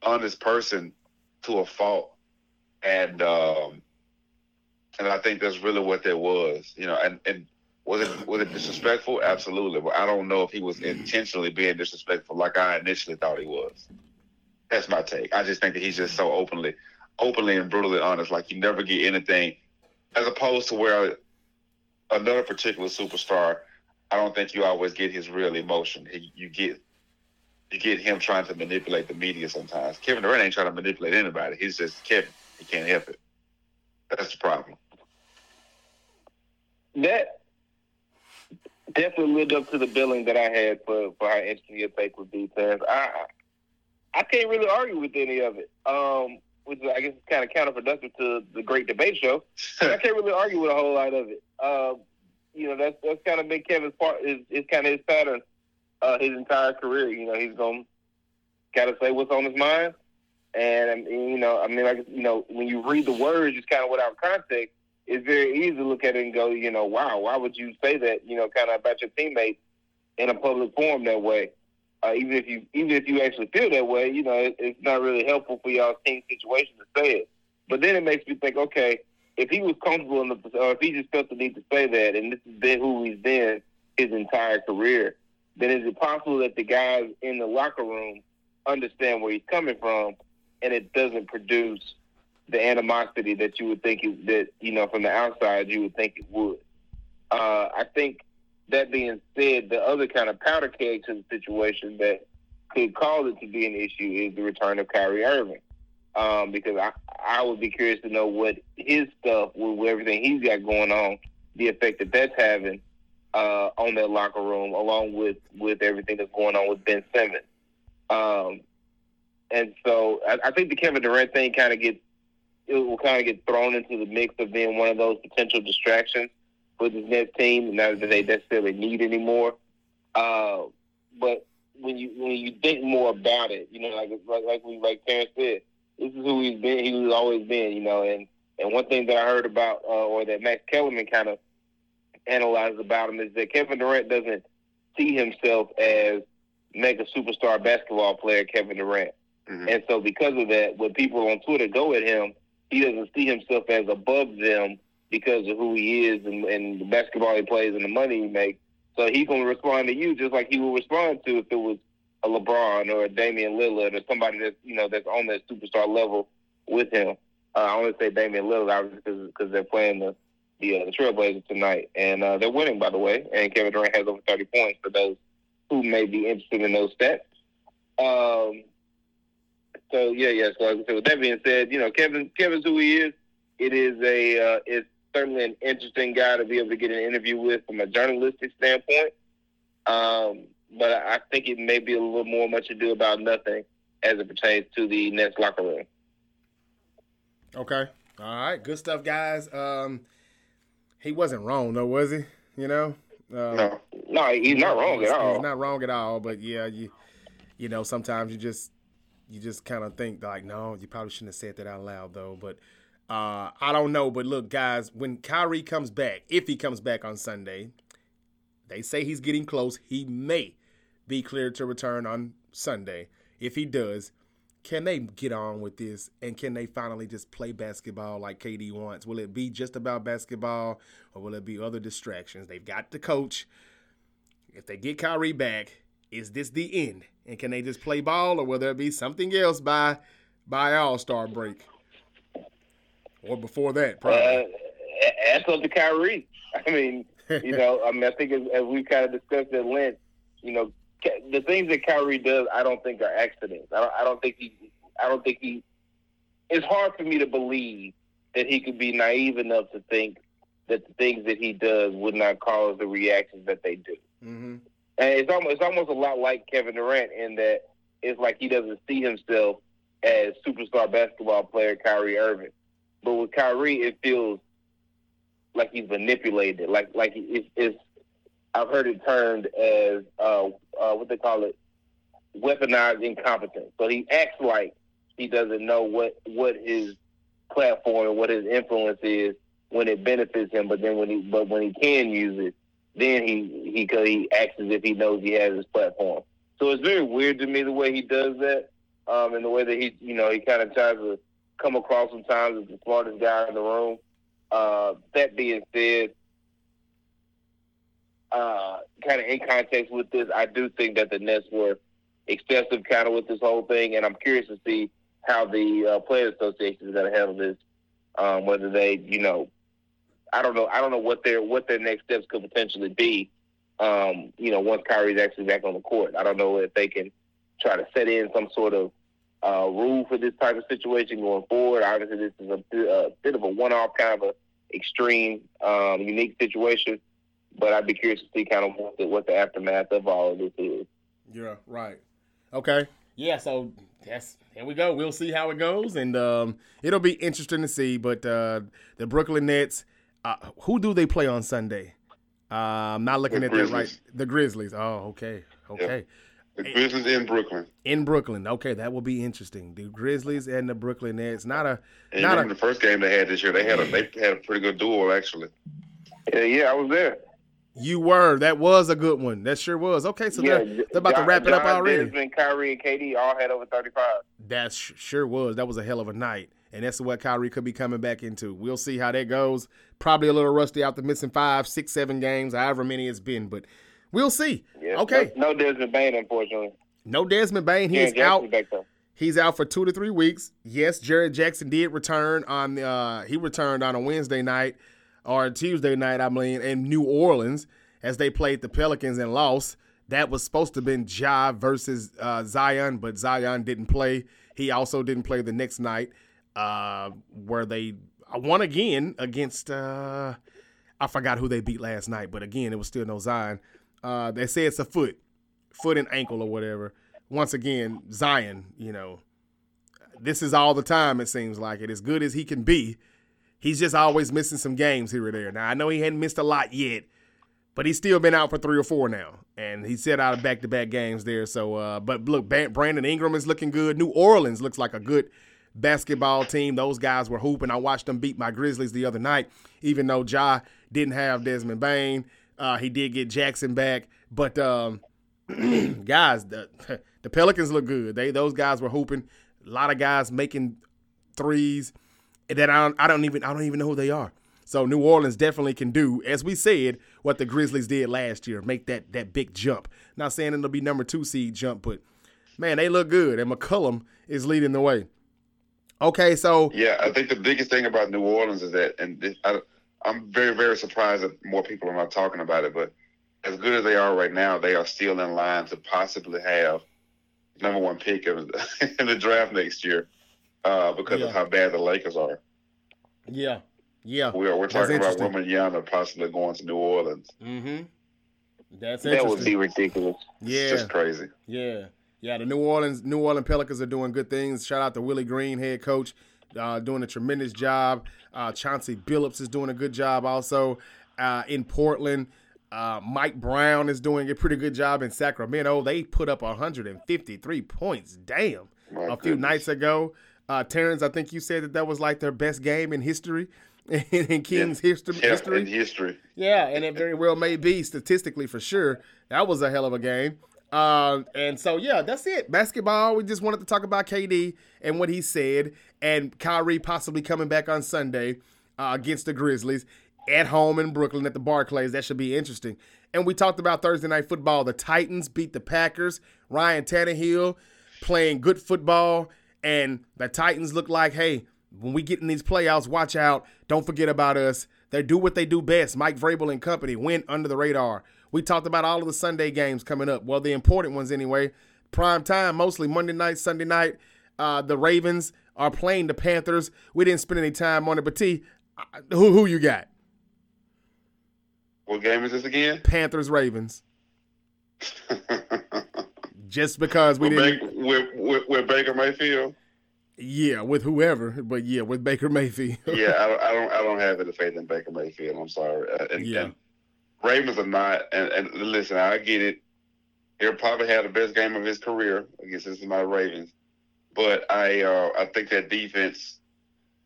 honest person to a fault, and um, and I think that's really what that was, you know. And and was it was it disrespectful? Absolutely, but I don't know if he was intentionally being disrespectful like I initially thought he was. That's my take. I just think that he's just so openly, openly and brutally honest. Like you never get anything, as opposed to where another particular superstar. I don't think you always get his real emotion. He, you get you get him trying to manipulate the media sometimes. Kevin Durant ain't trying to manipulate anybody. He's just Kevin. He can't help it. That's the problem.
That definitely lived up to the billing that I had for, for how interesting your take would be, Terrence. I I can't really argue with any of it. Um, which I guess is kind of counterproductive to the great debate show. I can't really argue with a whole lot of it. Um, you know, that's that's kind of been Kevin's part. Is is kind of his pattern uh, his entire career. You know, he's gonna gotta say what's on his mind. And, um, you know, I mean, like you know, when you read the words, just kind of without context, it's very easy to look at it and go, you know, wow, why would you say that? You know, kind of about your teammates in a public forum that way. Uh, even if you even if you actually feel that way, you know, it, it's not really helpful for y'all's team situation to say it. But then it makes me think, okay, if he was comfortable the, or if he just felt the need to say that, and this has been who he's been his entire career, then is it possible that the guys in the locker room understand where he's coming from, and it doesn't produce the animosity that you would think it, that you know from the outside you would think it would. Uh, I think that being said, the other kind of powder keg to the situation that could cause it to be an issue is the return of Kyrie Irving. Um, because I, I would be curious to know what his stuff, with everything he's got going on, the effect that that's having uh, on that locker room, along with with everything that's going on with Ben Simmons. Um, and so I, I think the Kevin Durant thing kind of gets it will kind of get thrown into the mix of being one of those potential distractions for this next team, not that they necessarily need anymore. Uh, but when you when you think more about it, you know, like like like we like Terrence said, this is who he's been. He's always been, you know. And and one thing that I heard about, uh, or that Max Kellerman kind of analyzed about him, is that Kevin Durant doesn't see himself as make a superstar basketball player Kevin Durant. Mm-hmm. And so because of that, when people on Twitter go at him, he doesn't see himself as above them because of who he is and, and the basketball he plays and the money he makes. So he's gonna respond to you just like he would respond to if it was a LeBron or a Damian Lillard or somebody that's you know that's on that superstar level with him. Uh, I only say Damian Lillard obviously because they're playing the the, uh, the Trailblazers tonight, and uh, they're winning by the way. And Kevin Durant has over 30 points for those who may be interested in those stats. Um, so yeah, yeah. So, like with that being said, you know, Kevin, Kevin's who he is. It is a, uh, it's certainly an interesting guy to be able to get an interview with from a journalistic standpoint. Um, but I think it may be a little more much ado about nothing as it pertains to the Nets locker room.
Okay. All right. Good stuff, guys. Um, he wasn't wrong though, was he? You know.
Um, no, no, he's not wrong at all.
He's not wrong at all. But yeah, you, you know, sometimes you just, you just kind of think like, no, you probably shouldn't have said that out loud though. But uh, I don't know. But look, guys, when Kyrie comes back, if he comes back on Sunday, they say he's getting close. He may be cleared to return on Sunday. If he does, can they get on with this and can they finally just play basketball like KD wants? Will it be just about basketball or will it be other distractions? They've got the coach. If they get Kyrie back, is this the end? And can they just play ball or will there be something else by by All Star break? Or before that, probably. Uh,
that's up to Kyrie. I mean, you know, I mean, I think as, as we kind of discussed at length, you know, the things that Kyrie does, I don't think are accidents. I don't, I don't think he. I don't think he. It's hard for me to believe that he could be naive enough to think that the things that he does would not cause the reactions that they do. Mm-hmm. And it's almost it's almost a lot like Kevin Durant in that it's like he doesn't see himself as superstar basketball player Kyrie Irving, but with Kyrie, it feels like he's manipulated. Like like it's, it's I've heard it termed as uh, uh, what they call it, weaponized incompetence. So he acts like he doesn't know what what his platform and what his influence is when it benefits him. But then when he but when he can use it, then he he he acts as if he knows he has his platform. So it's very weird to me the way he does that, um, and the way that he you know he kind of tries to come across sometimes as the smartest guy in the room. Uh, that being said, uh, kind of in context with this, I do think that the Nets were excessive kind of with this whole thing, and I'm curious to see how the uh, Players Association is going to handle this. Um, whether they, you know, I don't know, I don't know what their what their next steps could potentially be. Um, you know, once Kyrie's actually back on the court, I don't know if they can try to set in some sort of uh, rule for this type of situation going forward. Obviously, this is a, a bit of a one-off kind of a extreme, um, unique situation but I'd be curious to see kind of what the, what the aftermath of all of this is.
Yeah, right. Okay. Yeah, so that's here we go. We'll see how it goes, and um, it'll be interesting to see. But uh, the Brooklyn Nets, uh, who do they play on Sunday? Uh, I'm not looking the at Grizzlies. that right. The Grizzlies. Oh, okay, okay.
The Grizzlies in Brooklyn.
In Brooklyn. Okay, that will be interesting. The Grizzlies and the Brooklyn Nets. Not a.
And
not
a, the first game they had this year. They had a they had a pretty good duel actually.
Yeah, yeah, I was there.
You were. That was a good one. That sure was. Okay, so yeah, they're, they're about John, to wrap it up already.
Desmond, Kyrie, and KD all had over 35.
That sure was. That was a hell of a night. And that's what Kyrie could be coming back into. We'll see how that goes. Probably a little rusty after missing five, six, seven games, however many it's been. But we'll see. Yeah, okay.
No, no Desmond Bane, unfortunately.
No Desmond Bane. He's yeah, out. He's out for two to three weeks. Yes, Jaren Jackson did return on. Uh, he returned on a Wednesday night or Tuesday night, I believe, in New Orleans as they played the Pelicans and lost. That was supposed to have been Ja versus uh, Zion, but Zion didn't play. He also didn't play the next night, uh, where they won again against. Uh, I forgot who they beat last night, but again, it was still no Zion. Uh, they say it's a foot, foot and ankle or whatever. Once again, Zion, you know, this is all the time. It seems like it. As good as he can be, he's just always missing some games here or there. Now I know he hadn't missed a lot yet, but he's still been out for three or four now, and he set out of back-to-back games there. So, uh, but look, Brandon Ingram is looking good. New Orleans looks like a good basketball team. Those guys were hooping. I watched them beat my Grizzlies the other night, even though Ja didn't have Desmond Bane. Uh, he did get Jackson back, but um, guys, the the Pelicans look good. They those guys were hooping. A lot of guys making threes that I don't, I don't even I don't even know who they are. So New Orleans definitely can do, as we said, what the Grizzlies did last year, make that that big jump. Not saying it'll be number two seed jump, but man, they look good, and McCollum is leading the way. Okay, so
yeah, I think the biggest thing about New Orleans is that, and this, I, I'm very very surprised that more people are not talking about it, but as good as they are right now, they are still in line to possibly have number one pick in the draft next year uh, because yeah. of how bad the Lakers are.
Yeah. Yeah,
we are. We're talking about Wembanyama possibly going to New Orleans.
Mm-hmm. That's
that would be ridiculous.
Yeah,
it's just crazy.
Yeah, yeah. The New Orleans New Orleans Pelicans are doing good things. Shout out to Willie Green, head coach, uh, doing a tremendous job. Uh, Chauncey Billups is doing a good job also uh, in Portland. Uh, Mike Brown is doing a pretty good job in Sacramento. They put up 153 points. Damn, My a goodness. few nights ago. Uh, Terrence, I think you said that that was like their best game in history. in King's yeah. history.
Yeah,
history.
In history.
Yeah, and it very well may be statistically for sure. That was a hell of a game. Uh, and so yeah, that's it. Basketball. We just wanted to talk about KD and what he said, and Kyrie possibly coming back on Sunday uh, against the Grizzlies at home in Brooklyn at the Barclays. That should be interesting. And we talked about Thursday night football. The Titans beat the Packers. Ryan Tannehill playing good football, and the Titans look like hey when we get in these playoffs, watch out. Don't forget about us. They do what they do best. Mike Vrabel and company went under the radar. We talked about all of the Sunday games coming up. Well, the important ones anyway. Prime time, mostly Monday night, Sunday night. Uh, the Ravens are playing the Panthers. We didn't spend any time on it, but T, uh, who who you got?
What game is this again?
Panthers Ravens. Just because we
with
didn't.
Baker, with, with, with Baker Mayfield.
Yeah, with whoever, but yeah, with Baker Mayfield.
yeah, I don't, I don't, I don't have any faith in Baker Mayfield. I'm sorry. Uh, and, yeah. And Ravens are not. And, and, listen, I get it. He'll probably have the best game of his career against this is my Ravens, but I, uh, I think that defense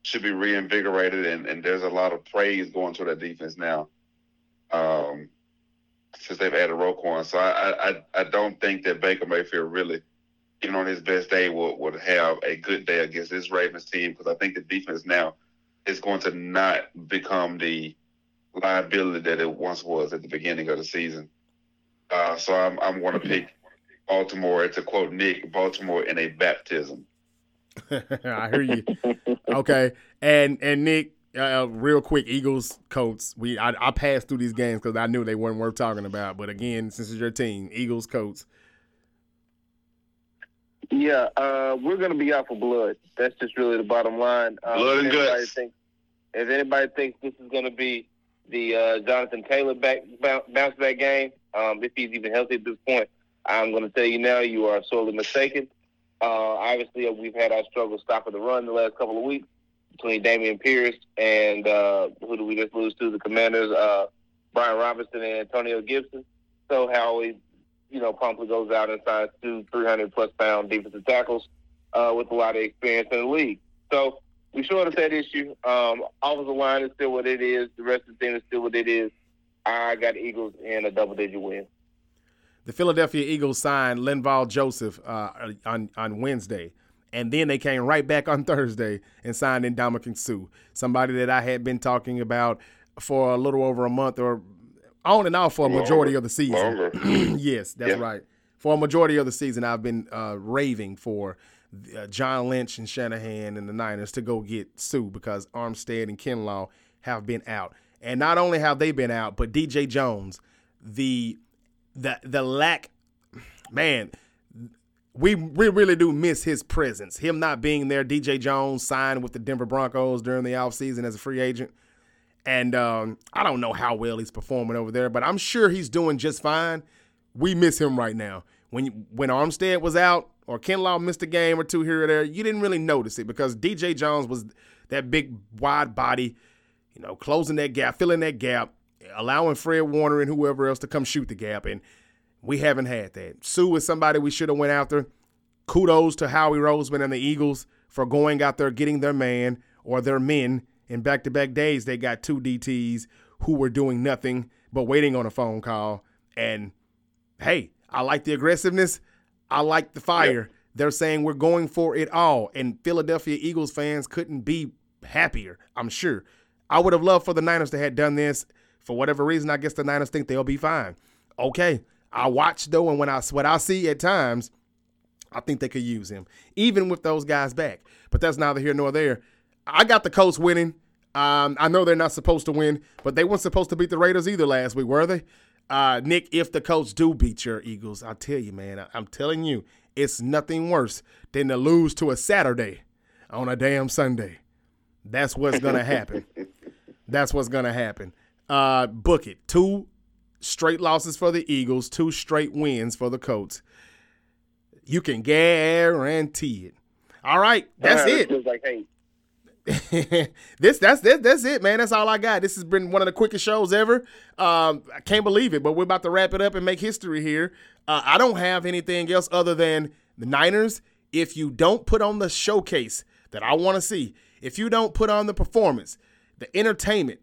should be reinvigorated, and, and there's a lot of praise going to that defense now. Um, since they've added Roquan, so I, I, I don't think that Baker Mayfield really even on his best day, will would have a good day against this Ravens team because I think the defense now is going to not become the liability that it once was at the beginning of the season. Uh, so I'm I'm going to pick Baltimore. To quote Nick, Baltimore in a baptism.
I hear you. Okay, and and Nick, uh, real quick, Eagles Colts. We I, I passed through these games because I knew they weren't worth talking about. But again, since it's your team, Eagles Colts.
Yeah, uh, we're going to be out for blood. That's just really the bottom line.
Um, blood and guts.
Thinks, if anybody thinks this is going to be the uh, Jonathan Taylor back bounce back game, um, if he's even healthy at this point, I'm going to tell you now, you are sorely mistaken. Uh, obviously, we've had our struggle stopping the run the last couple of weeks between Dameon Pierce and uh, who do we just lose to? The Commanders, uh, Brian Robinson and Antonio Gibson. So how we you know, promptly goes out and signs two 300 plus pound defensive tackles uh, with a lot of experience in the league. So we short of that issue. Um, offensive line is still what it is. The rest of the team is still what it is. I got Eagles in a double digit win.
The Philadelphia Eagles signed Linval Joseph uh, on on Wednesday, and then they came right back on Thursday and signed in Ndamukong Suh, somebody that I had been talking about for a little over a month or on and off for a majority of the season. yes, that's yeah. right. For a majority of the season, I've been uh, raving for uh, John Lynch and Shanahan and the Niners to go get Suh because Armstead and Kinlaw have been out, and not only have they been out, but DJ Jones, the the the lack, man. We, we really do miss his presence. Him not being there. DJ Jones signed with the Denver Broncos during the offseason as a free agent. And um, I don't know how well he's performing over there, but I'm sure he's doing just fine. We miss him right now. When when Armstead was out or Kinlaw missed a game or two here or there, you didn't really notice it because DJ Jones was that big wide body, you know, closing that gap, filling that gap, allowing Fred Warner and whoever else to come shoot the gap. And we haven't had that. Suh is somebody we should have went after. Kudos to Howie Roseman and the Eagles for going out there getting their man or their men in back to back days, they got two DTs who were doing nothing but waiting on a phone call. And hey, I like the aggressiveness. I like the fire. Yep. They're saying we're going for it all. And Philadelphia Eagles fans couldn't be happier, I'm sure. I would have loved for the Niners to have done this. For whatever reason, I guess the Niners think they'll be fine. Okay. I watch though, and when I what I see at times, I think they could use him, even with those guys back. But that's neither here nor there. I got the Colts winning. Um, I know they're not supposed to win, but they weren't supposed to beat the Raiders either last week, were they? Uh, Nick, if the Colts do beat your Eagles, I'll tell you, man, I, I'm telling you, it's nothing worse than to lose to a Saturday on a damn Sunday. That's what's gonna happen. That's what's gonna happen. Uh, book it. Two straight losses for the Eagles, two straight wins for the Colts. You can guarantee it. All right, that's uh, it. Like, hey, this that's this, that's it, man. That's all I got. This has been one of the quickest shows ever. Um, I can't believe it, but we're about to wrap it up and make history here. Uh, I don't have anything else other than the Niners. If you don't put on the showcase that I want to see, if you don't put on the performance, the entertainment,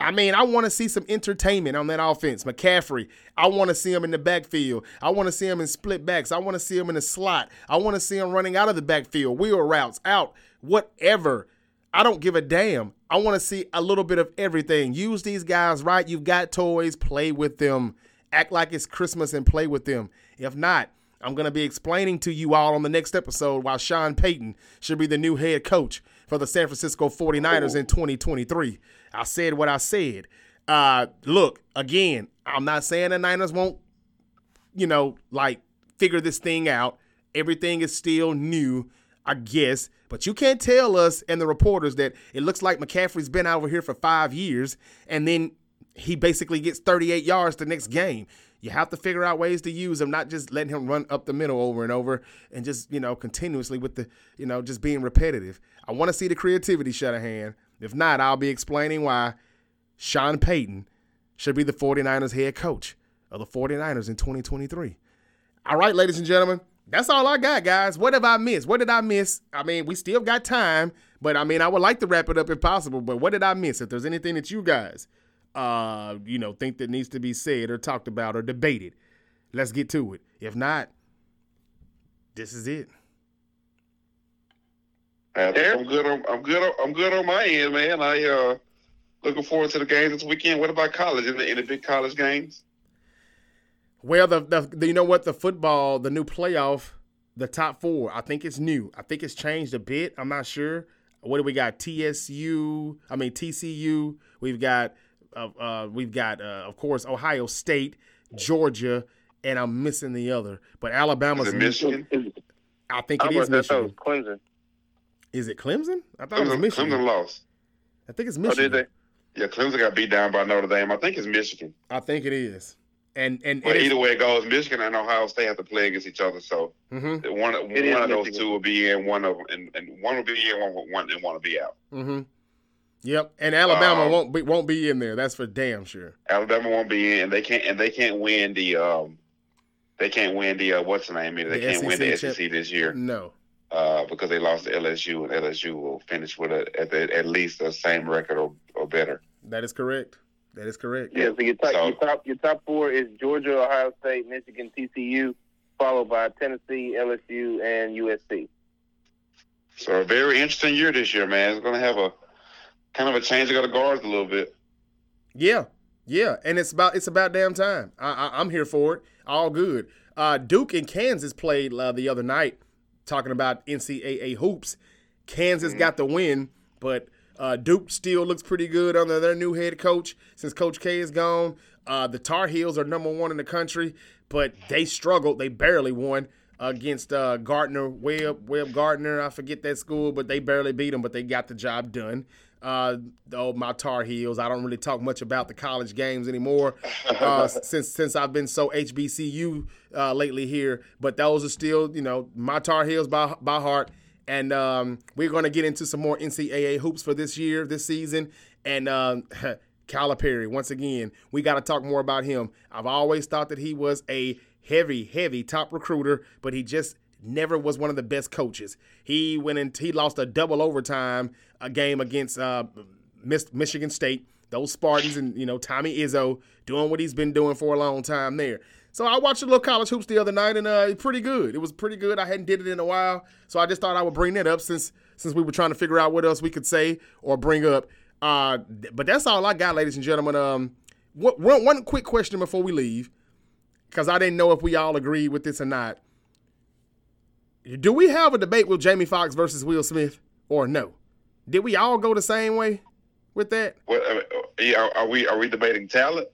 I mean, I want to see some entertainment on that offense. McCaffrey, I want to see him in the backfield. I want to see him in split backs. I want to see him in the slot. I want to see him running out of the backfield, wheel routes, out, whatever I don't give a damn. I want to see a little bit of everything. Use these guys right. You've got toys, play with them. Act like it's Christmas and play with them. If not, I'm going to be explaining to you all on the next episode why Sean Payton should be the new head coach for the San Francisco 49ers in 2023. I said what I said. Uh, look, again, I'm not saying the Niners won't, you know, like figure this thing out. Everything is still new. I guess. But you can't tell us and the reporters that it looks like McCaffrey's been over here for five years and then he basically gets 38 yards the next game. You have to figure out ways to use him, not just letting him run up the middle over and over and just, you know, continuously with the, you know, just being repetitive. I want to see the creativity, Shanahan. If not, I'll be explaining why Sean Payton should be the 49ers head coach of the 49ers in 2023. All right, ladies and gentlemen, that's all I got, guys. What have I missed? What did I miss? I mean, we still got time, but I mean, I would like to wrap it up if possible. But what did I miss? If there's anything that you guys, uh, you know, think that needs to be said or talked about or debated, let's get to it. If not, this is it.
I'm good. On, I'm good. On, I'm good on my end, man. I uh looking forward to the games this weekend. What about college? In the, in the big college games?
Well, the, the, the you know what the football, the new playoff, the top four. I think it's new. I think it's changed a bit. I'm not sure. What do we got? TSU. I mean TCU. We've got uh, uh we've got uh, of course Ohio State, Georgia, and I'm missing the other. But Alabama's
is Michigan.
I think it I is
Michigan. Clemson.
Is it Clemson? I thought
Clemson,
it was Michigan.
Clemson lost.
I think it's Michigan.
Oh, did
they? Yeah, Clemson got beat down by Notre Dame. I think it's Michigan.
I think it is. And and,
but either way it goes, Michigan and Ohio State have to play against each other. So mm-hmm. one one of those two will be in, one of and, and one will be in, one one and one will be out.
Mm-hmm. Yep, and Alabama um, won't be won't be in there. That's for damn sure.
Alabama won't be in. They can't and they can't win the um, they can't win the uh, what's the name? They the can't SEC win the SEC chip? this year.
No,
uh, because they lost to LSU and LSU will finish with a, at, the, at least the same record or, or better.
That is correct. That is correct.
Yeah, so your top, so, your top your top four is Georgia, Ohio State, Michigan, TCU, followed by Tennessee, LSU, and USC.
So a very interesting year this year, man. It's going to have a kind of a change of the guards a little bit.
Yeah, yeah, and it's about it's about damn time. I, am here for it. All good. Uh, Duke and Kansas played uh, the other night, talking about NCAA hoops. Kansas mm-hmm. got the win, but uh, Duke still looks pretty good under their new head coach since Coach K is gone. Uh, the Tar Heels are number one in the country, but they struggled. They barely won against uh, Gardner Webb Webb Gardner. I forget that school, but they barely beat them, but they got the job done. Uh, oh, my Tar Heels. I don't really talk much about the college games anymore uh, since since I've been so HBCU uh, lately here. But those are still, you know, my Tar Heels by by heart. And um, we're going to get into some more NCAA hoops for this year, this season. And um, Calipari, once again, we got to talk more about him. I've always thought that he was a heavy, heavy top recruiter, but he just never was one of the best coaches. He went and he lost a double overtime a game against uh, Michigan State. Those Spartans and you know Tommy Izzo doing what he's been doing for a long time there. So I watched a little college hoops the other night, and uh, pretty good. It was pretty good. I hadn't did it in a while, so I just thought I would bring that up since since we were trying to figure out what else we could say or bring up. Uh, but that's all I got, ladies and gentlemen. Um, one, one quick question before we leave, because I didn't know if we all agreed with this or not. Do we have a debate with Jamie Foxx versus Will Smith or no? Did we all go the same way with that?
What, uh, are we are we debating talent?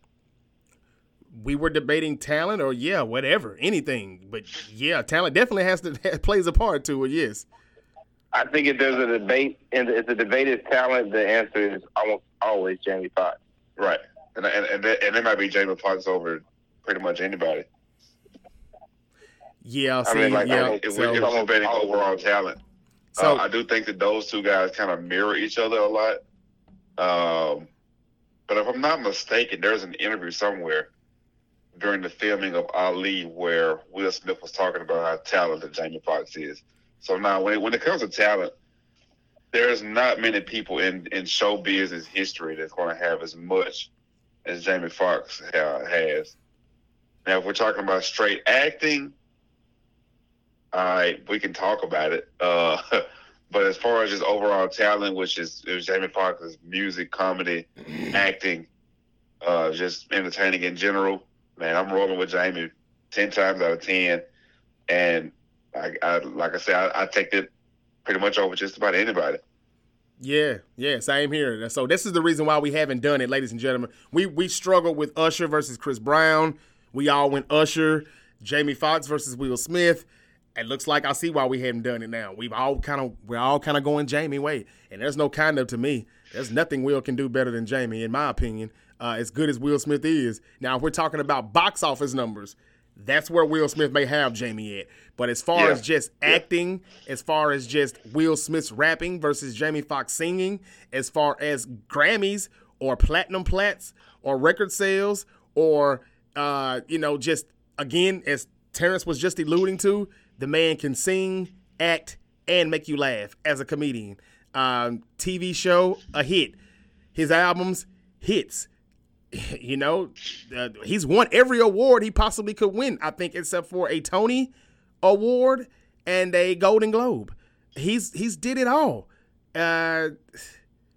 we were debating talent or yeah, whatever, anything. But yeah, talent definitely has to plays a part to it. Yes.
I think if there's a debate and if the debate is talent, the answer is almost always Jamie Foxx.
Right, and and and, and it might be Jamie Foxx over pretty much anybody.
Yeah, see, I mean, like, yeah.
If, so, we're debating overall talent, so uh, I do think that those two guys kind of mirror each other a lot. Um, but if I'm not mistaken, there's an interview somewhere during the filming of Ali where Will Smith was talking about how talented Jamie Foxx is. So now, when it, when it comes to talent, there's not many people in in show business history that's going to have as much as Jamie Foxx ha- has. Now, if we're talking about straight acting, all right, we can talk about it. Uh, but as far as just overall talent, which is, is Jamie Foxx's music, comedy, acting, uh, just entertaining in general, man, I'm rolling with Jamie ten times out of ten, and I, I like I said, I, I take it pretty much over just about anybody.
Yeah, yeah, same here. So this is the reason why we haven't done it, ladies and gentlemen. We we struggled with Usher versus Chris Brown. We all went Usher, Jamie Foxx versus Will Smith. It looks like I see why we haven't done it now. We've all kind of we're all kind of going Jamie way, and there's no kind of to me. There's nothing Will can do better than Jamie, in my opinion uh, as good as Will Smith is. Now, if we're talking about box office numbers, that's where Will Smith may have Jamie at. But as far yeah. as just acting, yeah. as far as just Will Smith's rapping versus Jamie Foxx singing, as far as Grammys or platinum plats or record sales or uh, you know, just again, as Terrence was just alluding to, the man can sing, act, and make you laugh as a comedian. Um, TV show, a hit. His albums, hits. you know, uh, he's won every award he possibly could win, I think, except for a Tony Award and a Golden Globe. He's he's did it all. Uh,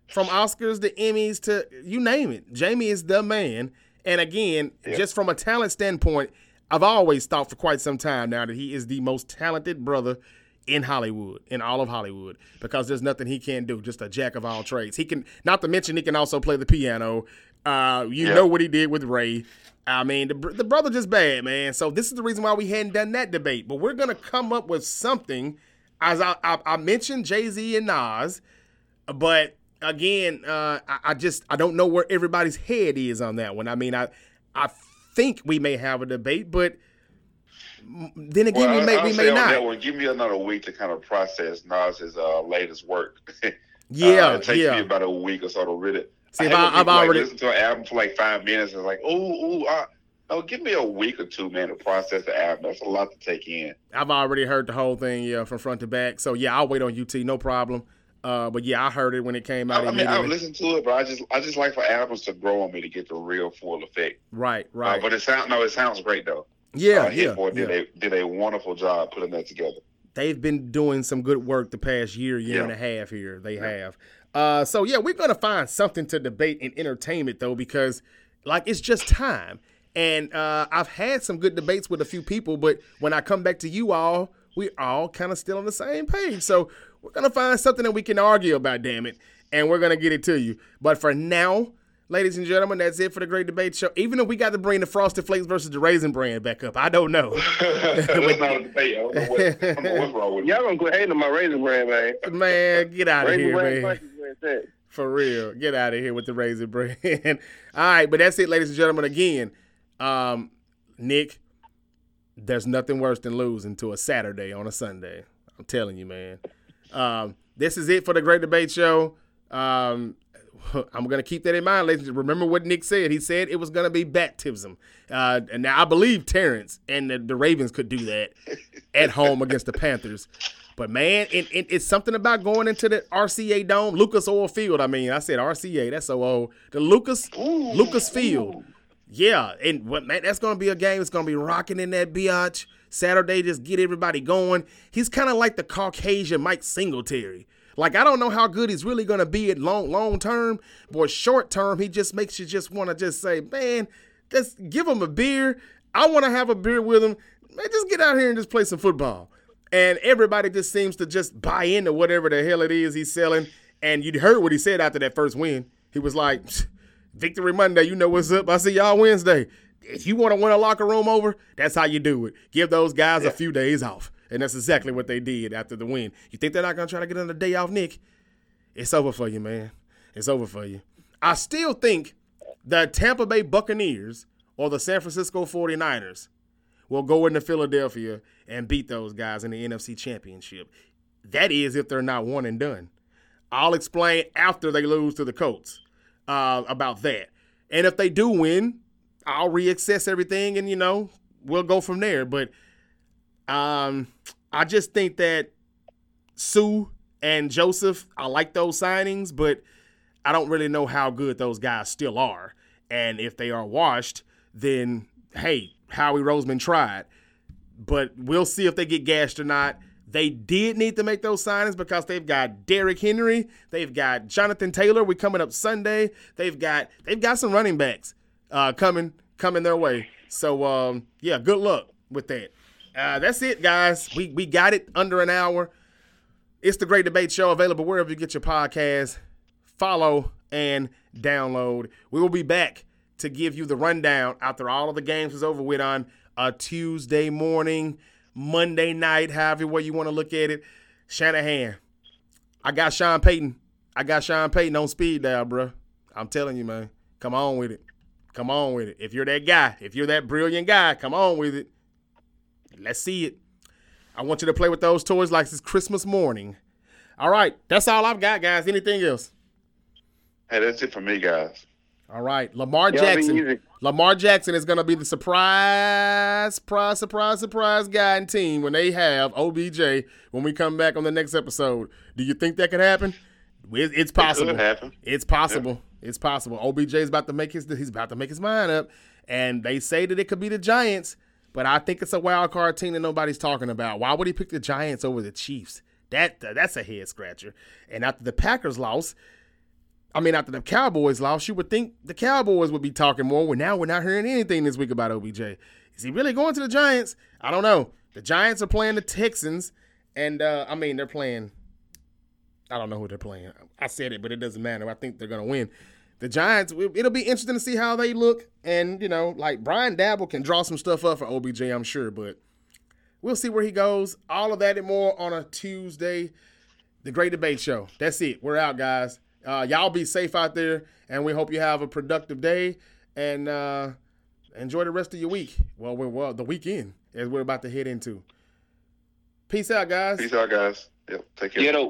from Oscars to Emmys to you name it. Jamie is the man. And again, yeah. just from a talent standpoint, I've always thought for quite some time now that he is the most talented brother in Hollywood, in all of Hollywood, because there's nothing he can't do. Just a jack of all trades. He can, not to mention, he can also play the piano. Uh, you know what he did with Ray. I mean, the, the brother just bad, man. So this is the reason why we hadn't done that debate. But we're gonna come up with something. As I, I, I mentioned, Jay Z and Nas, but again, uh, I, I, just I don't know where everybody's head is on that one. I mean, I I think we may have a debate, but then again, well, we may
I'll
we may not.
Give me another week to kind of process Nas's uh, latest work.
yeah,
uh, it takes
yeah.
me about a week or so to read it.
See, if I, have already
listened to an album for like five minutes and like, uh, no, give me a week or two, man, to process the album. That's a lot to take in.
I've already heard the whole thing, yeah, from front to back. So yeah, I'll wait on UT, no problem. Uh, but yeah, I heard it when it came out.
I, I mean, I listened to it, but I just, I just like for albums to grow on me to get the real full effect.
Right,
uh,
right.
Uh, but it sounds, no, it sounds great though.
Yeah, uh,
yeah,
Boy
did
yeah.
a did a wonderful job putting that together.
They've been doing some good work the past year, year yeah. and a half here. They yeah. have. Uh, so yeah, we're gonna find something to debate in entertainment though, because like it's just time. And uh, I've had some good debates with a few people, but when I come back to you all, we're all kind of still on the same page. So we're gonna find something that we can argue about, damn it, and we're gonna get it to you. But for now, ladies and gentlemen, that's it for the Great Debate Show. Even if we got to bring the Frosted Flakes versus the Raisin Bran back up, I don't know.
that's not a debate. I don't know, what, I don't know what's wrong with
Y'all gonna quit hating on my Raisin Bran, man.
Man, get out of here, man. For real. Get out of here with the raisin bran. All right, but that's it, ladies and gentlemen. Again, um, Nick, there's nothing worse than losing to a Saturday on a Sunday. I'm telling you, man. Um, this is it for the Great Debate Show. Um, I'm going to keep that in mind, ladies. Remember what Nick said. He said it was going to be baptism. Uh, and now I believe Terrence and the, the Ravens could do that at home against the Panthers. But man, it, it, it's something about going into the RCA Dome, Lucas Oil Field. I mean, I said RCA. That's so old. The Lucas Lucas Field. Yeah, and what man, that's gonna be a game. It's gonna be rocking in that biatch. Saturday, just get everybody going. He's kind of like the Caucasian Mike Singletary. Like I don't know how good he's really gonna be at long long term, but short term, he just makes you just want to just say, man, just give him a beer. I want to have a beer with him. Man, just get out here and just play some football. And everybody just seems to just buy into whatever the hell it is he's selling. And you heard what he said after that first win. He was like, Victory Monday, you know what's up. I see y'all Wednesday. If you want to win a locker room over, that's how you do it. Give those guys yeah. a few days off. And that's exactly what they did after the win. You think they're not going to try to get another day off, Nick? It's over for you, man. It's over for you. I still think the Tampa Bay Buccaneers or the San Francisco 49ers will go into Philadelphia and beat those guys in the NFC Championship. That is if they're not one and done. I'll explain after they lose to the Colts uh, about that. And if they do win, I'll reassess everything and, you know, we'll go from there. But um, I just think that Suh and Joseph, I like those signings, but I don't really know how good those guys still are. And if they are washed, then hey, Howie Roseman tried. But we'll see if they get gashed or not. They did need to make those signings because they've got Derrick Henry, they've got Jonathan Taylor. We're coming up Sunday. They've got they've got some running backs uh, coming coming their way. So um, yeah, good luck with that. Uh, that's it, guys. We we got it under an hour. It's the Great Debate Show available wherever you get your podcast. Follow and download. We will be back to give you the rundown after all of the games is over with on a Tuesday morning, Monday night, however way you want to look at it. Shanahan, I got Sean Payton. I got Sean Payton on speed dial, bro. I'm telling you, man. Come on with it. Come on with it. If you're that guy, if you're that brilliant guy, come on with it. Let's see it. I want you to play with those toys like it's Christmas morning. All right, that's all I've got, guys. Anything else?
Hey, that's it for me, guys.
All right, Lamar Jackson. Lamar Jackson is going to be the surprise, surprise, surprise, surprise guy and team when they have OBJ when we come back on the next episode. Do you think that could happen? It's possible.
It.
It's possible. Yeah. It's possible. OBJ is about to make his he's about to make his mind up, and they say that it could be the Giants, but I think it's a wild card team that nobody's talking about. Why would he pick the Giants over the Chiefs? That that's a head scratcher. And after the Packers lost, I mean, after the Cowboys lost, you would think the Cowboys would be talking more. Well, now we're not hearing anything this week about OBJ. Is he really going to the Giants? I don't know. The Giants are playing the Texans, and uh, I mean, they're playing. I don't know who they're playing. I said it, but it doesn't matter. I think they're going to win. The Giants, it'll be interesting to see how they look. And, you know, like Brian Daboll can draw some stuff up for OBJ, I'm sure, but we'll see where he goes. All of that and more on a Tuesday. The Great Debate Show. That's it. We're out, guys. Uh, y'all be safe out there, and we hope you have a productive day and uh, enjoy the rest of your week. Well, we're well the weekend as we're about to head into. Peace out, guys.
Peace out, guys. Yep. Take care.